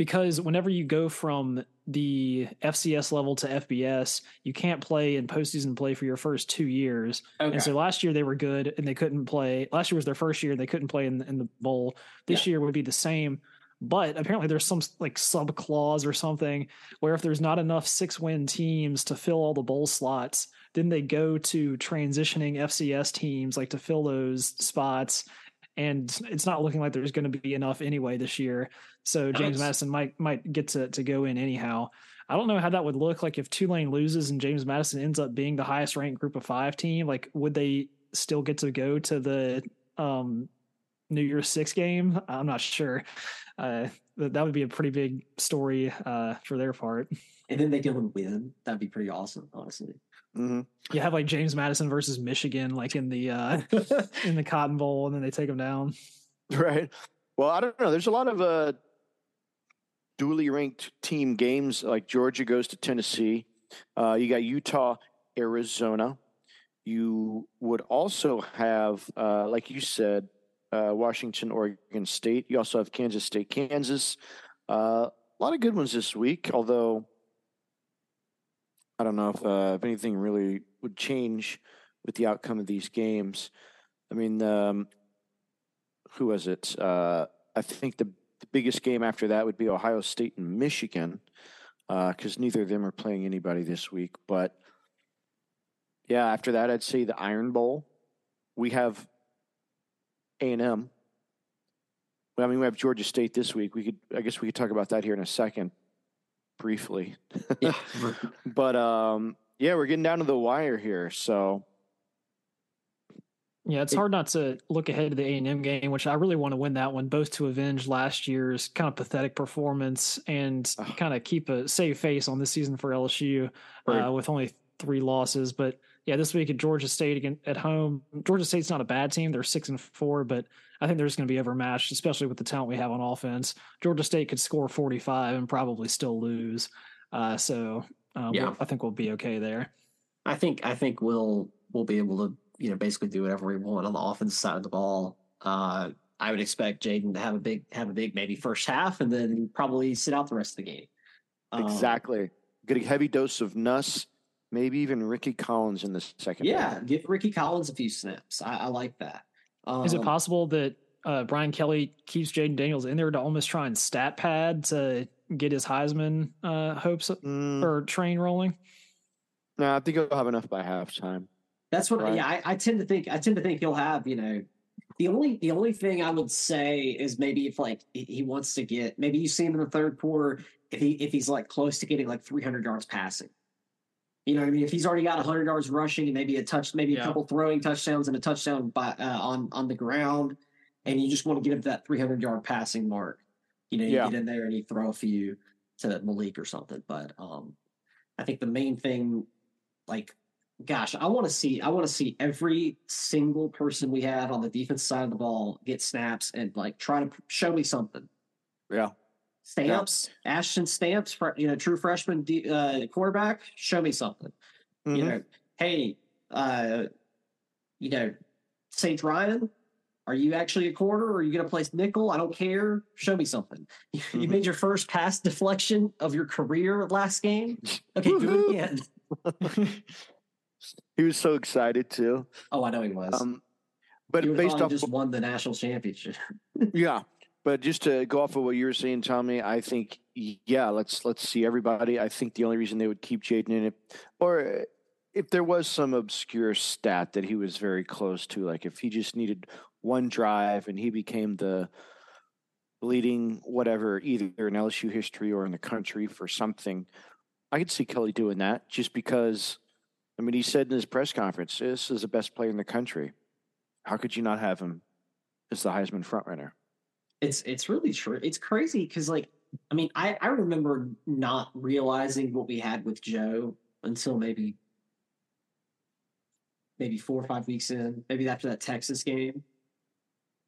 because whenever you go from the FCS level to FBS, you can't play in postseason play for your first two years.
Okay.
And so last year they were good and they couldn't play. Last year was their first year; and they couldn't play in, in the bowl. This year would be the same, but apparently there's some like sub clause or something where if there's not enough six win teams to fill all the bowl slots, then they go to transitioning FCS teams like to fill those spots. And it's not looking like there's going to be enough anyway this year. So James
Nice.
Madison might might get to to go in anyhow. I don't know how that would look like if Tulane loses and James Madison ends up being the highest ranked group of five team. Like, would they still get to go to the um, New Year's Six game? I'm not sure. Uh, that that would be a pretty big story uh, for their part.
and then they go and win. That'd be pretty awesome, honestly.
Hmm
You have like James Madison versus Michigan, like in the uh, (laughs) in the Cotton Bowl, and then they take them down.
Right. Well, I don't know. There's a lot of uh, duly ranked team games. Like Georgia goes to Tennessee. Uh, you got Utah, Arizona. You would also have, uh, like you said, uh, Washington, Oregon State. You also have Kansas State, Kansas. Uh, a lot of good ones this week. Although I don't know if uh, if anything really would change with the outcome of these games. I mean, um, who was it? Uh, I think the, the biggest game after that would be Ohio State and Michigan, because neither of them are playing anybody this week. But yeah, after that, I'd say the Iron Bowl. We have A and M. I mean, we have Georgia State this week. We could, I guess, we could talk about that here in a second, briefly.
Yeah. (laughs)
but um, yeah, we're getting down to the wire here. So
Yeah, it's hard not to look ahead to the A and M game, which I really want to win that one, both to avenge last year's kind of pathetic performance and
Ugh.
kind of keep a safe face on this season for LSU uh, with only three losses. But yeah, this week at Georgia State again at home, Georgia State's not a bad team; they're six and four, but I think they're just going to be overmatched, especially with the talent we have on offense. Georgia State could score forty five and probably still lose. Uh, so uh,
Yeah.
we'll- I think we'll be okay there.
I think I think we'll we'll be able to you know basically do whatever we want on the offensive side of the ball. Uh, I would expect Jayden to have a big have a big maybe first half and then probably sit out the rest of the game. Um,
exactly, get a heavy dose of Nuss, maybe even Rickie Collins in the second.
Yeah,
half.
give Rickie Collins a few snaps. I, I like that. Um,
Is it possible that uh, Brian Kelly keeps Jayden Daniels in there to almost try and stat pad to get his Heisman uh, hopes
Mm,
or train rolling?
no, I think he'll have enough by halftime.
That's what.
Right.
Yeah, I, I tend to think. I tend to think he'll have. You know, the only the only thing I would say is maybe if like he- he wants to get maybe you see him in the third quarter if he if he's like close to getting like 300 yards passing. You know what I mean? If he's already got 100 yards rushing and maybe a touch, maybe a couple throwing touchdowns and a touchdown by uh, on on the ground, and you just want to get up to that 300 yard passing mark. You know, you
Yeah.
get in there and you throw a few to Malik or something. But um, I think the main thing, like gosh, I want to see I want to see every single person we have on the defense side of the ball get snaps and like try to show me something.
Yeah,
Stamps, Ashton Stamps, you know, true freshman D, uh, quarterback. Show me something. You
Mhm.
know, hey, uh, you know, Sage Ryan, Are you actually a quarter or are you going to play nickel? I don't care. Show me something. (laughs) You
Mhm.
made your first pass deflection of your career last game. Okay, do it again. (laughs)
he was so excited too.
Oh, I know he was.
Um, but
you
based
based
off,
just won the national championship.
yeah. But just to go off of what you were saying, Tommy, I think yeah, let's let's see everybody. I think the only reason they would keep Jayden in it, or if there was some obscure stat that he was very close to, like if he just needed one drive and he became the leading whatever, either in LSU history or in the country for something, I could see Kelly doing that just because. I mean, he said in his press conference, "This is the best player in the country." How could you not have him as the Heisman frontrunner?
It's it's really true. It's crazy because like I mean I I remember not realizing what we had with Joe until maybe maybe four or five weeks in, maybe after that Texas game.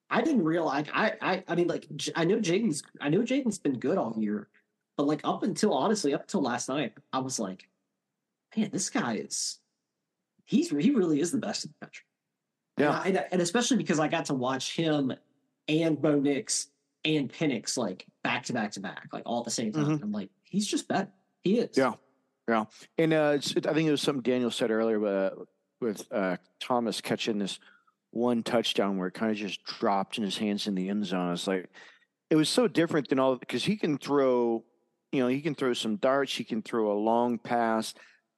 I didn't realize I I I mean like I know Jayden's I know Jayden's been good all year, but like up until honestly up until last night I was like, man, this guy is he's he really is the best in the country.
Yeah.
and, I- and especially because I got to watch him and Bo Nix and Penix like back to back to back, like all at the same time. I'm like, he's just better. He is.
Yeah. Yeah. And uh, it's, I think it was something Daniel said earlier uh, with uh, Thomas catching this one touchdown where it kind of just dropped in his hands in the end zone. It's like it was so different than all because he can throw, you know, he can throw some darts, he can throw a long pass.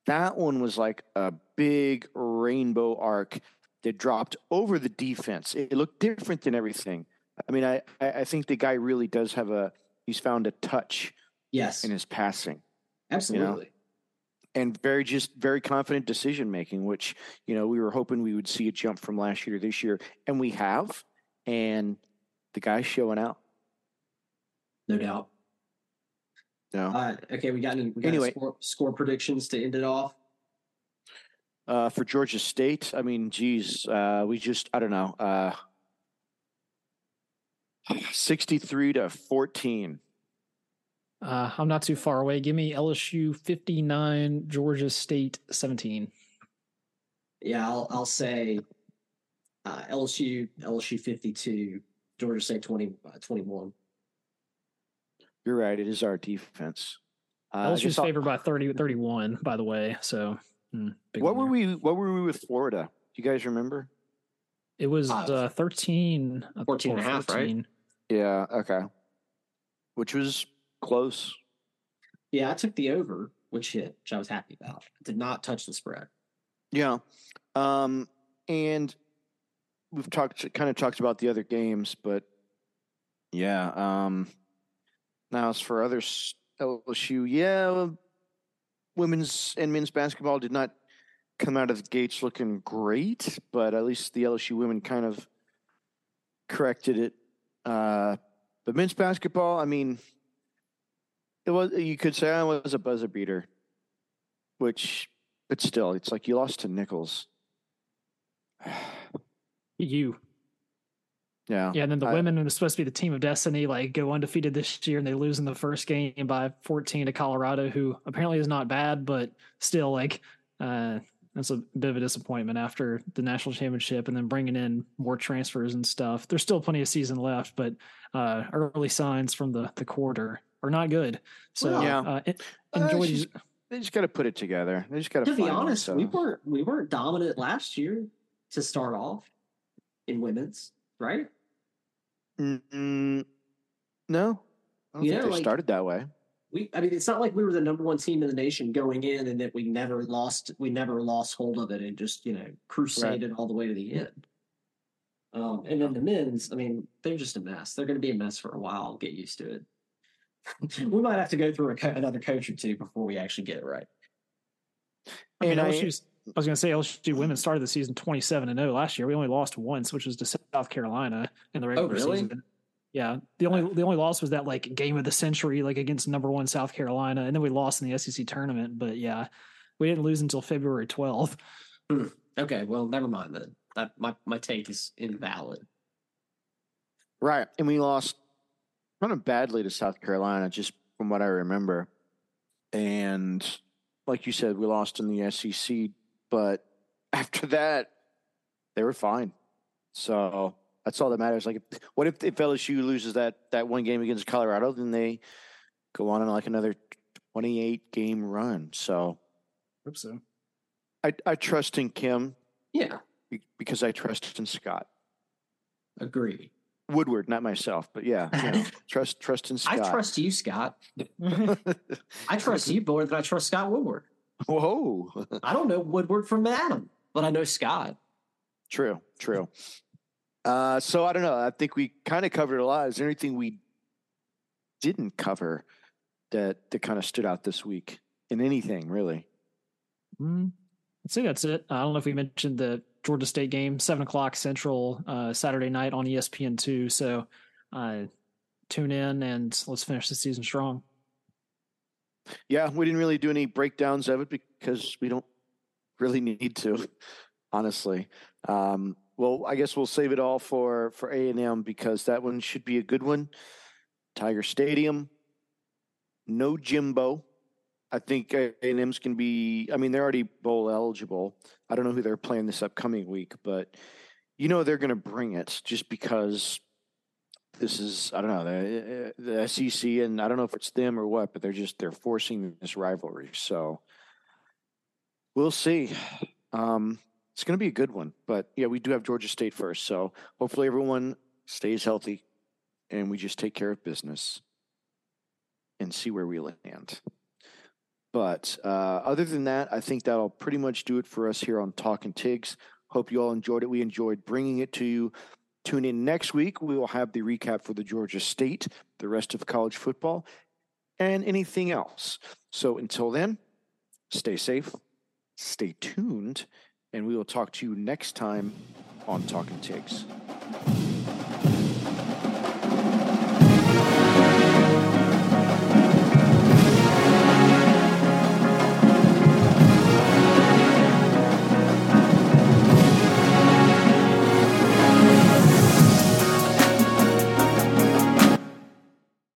That one was like a big rainbow arc that dropped over the defense. It looked different than everything. I mean, I, I think the guy really does have a he's found a touch
Yes.
in his passing
Absolutely.
and very just very confident decision making, which you know we were hoping we would see a jump from last year to this year, and we have. And the guy's showing out.
No doubt.
No,
Uh, okay, we got any we got
Anyway.
score, score predictions to end it off.
uh, for Georgia State, I mean, geez, uh, we just I don't know, uh, sixty-three to fourteen.
Uh, I'm not too far away. Give me LSU 59, Georgia State 17.
Yeah, I'll I'll say uh, LSU LSU 52, Georgia State 20, uh, 21.
You're right. It is our defense. Uh, I
LSU's favored by 30, 31, by the way. So, big
What were
there.
we? What were we with Florida? Do you guys remember?
It was
Five.
uh, 13. uh,
14 and a half, right?
14.
Yeah. Okay. Which was close.
Yeah, I took the over, which hit, which I was happy about. Did not touch the spread.
Yeah. Um, and we've talked kind of talked about the other games, but yeah. Um, now as for other LSU, yeah, women's and men's basketball did not come out of the gates looking great, but at least the LSU women kind of corrected it. Uh, but men's basketball, I mean, it was you could say I was a buzzer beater, which but still, it's like you lost to Nicholls. (sighs)
You.
Yeah.
Yeah, and then the
I-
women are supposed to be the team of destiny, like go undefeated this year, and they lose in the first game by 14 to Colorado, who apparently is not bad, but still, like, uh, that's a bit of a disappointment after the national championship, and then bringing in more transfers and stuff. There's still plenty of season left, but uh, early signs from the the quarter are not good. So,
Well,
Yeah.
uh, en-
Uh,
enjoy
it's just- they just got to put it together. They just got
To be
find
honest, we weren't we weren't dominant last year to start off in women's, right?
Mm, no, I don't
You
think
know,
they
like-
started that way.
We I mean it's not like we were the number one team in the nation going in and that we never lost we never lost hold of it and just, you know, crusaded all the way to the end. Um, and then the men's, I mean, they're just a mess. They're going to be a mess for a while. Get used to it. (laughs) we might have to go through a co- another coach or two before we actually get it right.
I mean,
I-
I was going to say LSU women started the season 27 and 0 last year. We only lost once, which was to South Carolina in the regular oh,
really?
season. Yeah, the only the only loss was that like game of the century, like against number one South Carolina, and then we lost in the SEC tournament. But yeah, we didn't lose until February 12th.
Hmm, okay, well, never mind then. That my my take is invalid.
Right. And we lost kind of badly to South Carolina, just from what I remember. And like you said, we lost in the SEC, but (laughs) after that, they were fine. So That's all that matters. Like, what if, if LSU loses that that one game against Colorado? Then they go on in like another twenty eight game run. So,
hope so.
I I trust in Kim.
Yeah,
because I trust in Scott.
Agree.
Woodward, not myself, but yeah, you know, (laughs) trust trust in Scott.
I trust you, Scott. (laughs) I trust you more than I trust Scott Woodward.
Whoa!
I don't know Woodward from Adam, but I know Scott.
True, true. Uh, so I don't know. I think we kind of covered a lot. Is there anything we didn't cover that that kind of stood out this week in anything really?
Mm, I'd say that's it. I don't know if we mentioned the Georgia State game, seven o'clock Central uh, Saturday night on ESPN two. So uh, tune in and let's finish the season strong.
Yeah, we didn't really do any breakdowns of it because we don't really (laughs) need to, honestly. Um, well, I guess we'll save it all for for A and M because that one should be a good one. Tiger Stadium, no Jimbo. I think A and M's can be. I mean, they're already bowl eligible. I don't know who they're playing this upcoming week, but you know they're going to bring it just because this is I don't know the the SEC and I don't know if it's them or what, but they're just they're forcing this rivalry. So we'll see. Um, it's going to be a good one. But yeah, we do have Georgia State first. So hopefully everyone stays healthy and we just take care of business and see where we land. But uh, other than that, I think that'll pretty much do it for us here on Talking Tigs. Hope you all enjoyed it. We enjoyed bringing it to you. Tune in next week. We will have the recap for the Georgia State, the rest of college football, and anything else. So until then, stay safe, stay tuned, and we will talk to you next time on Talking Tigs.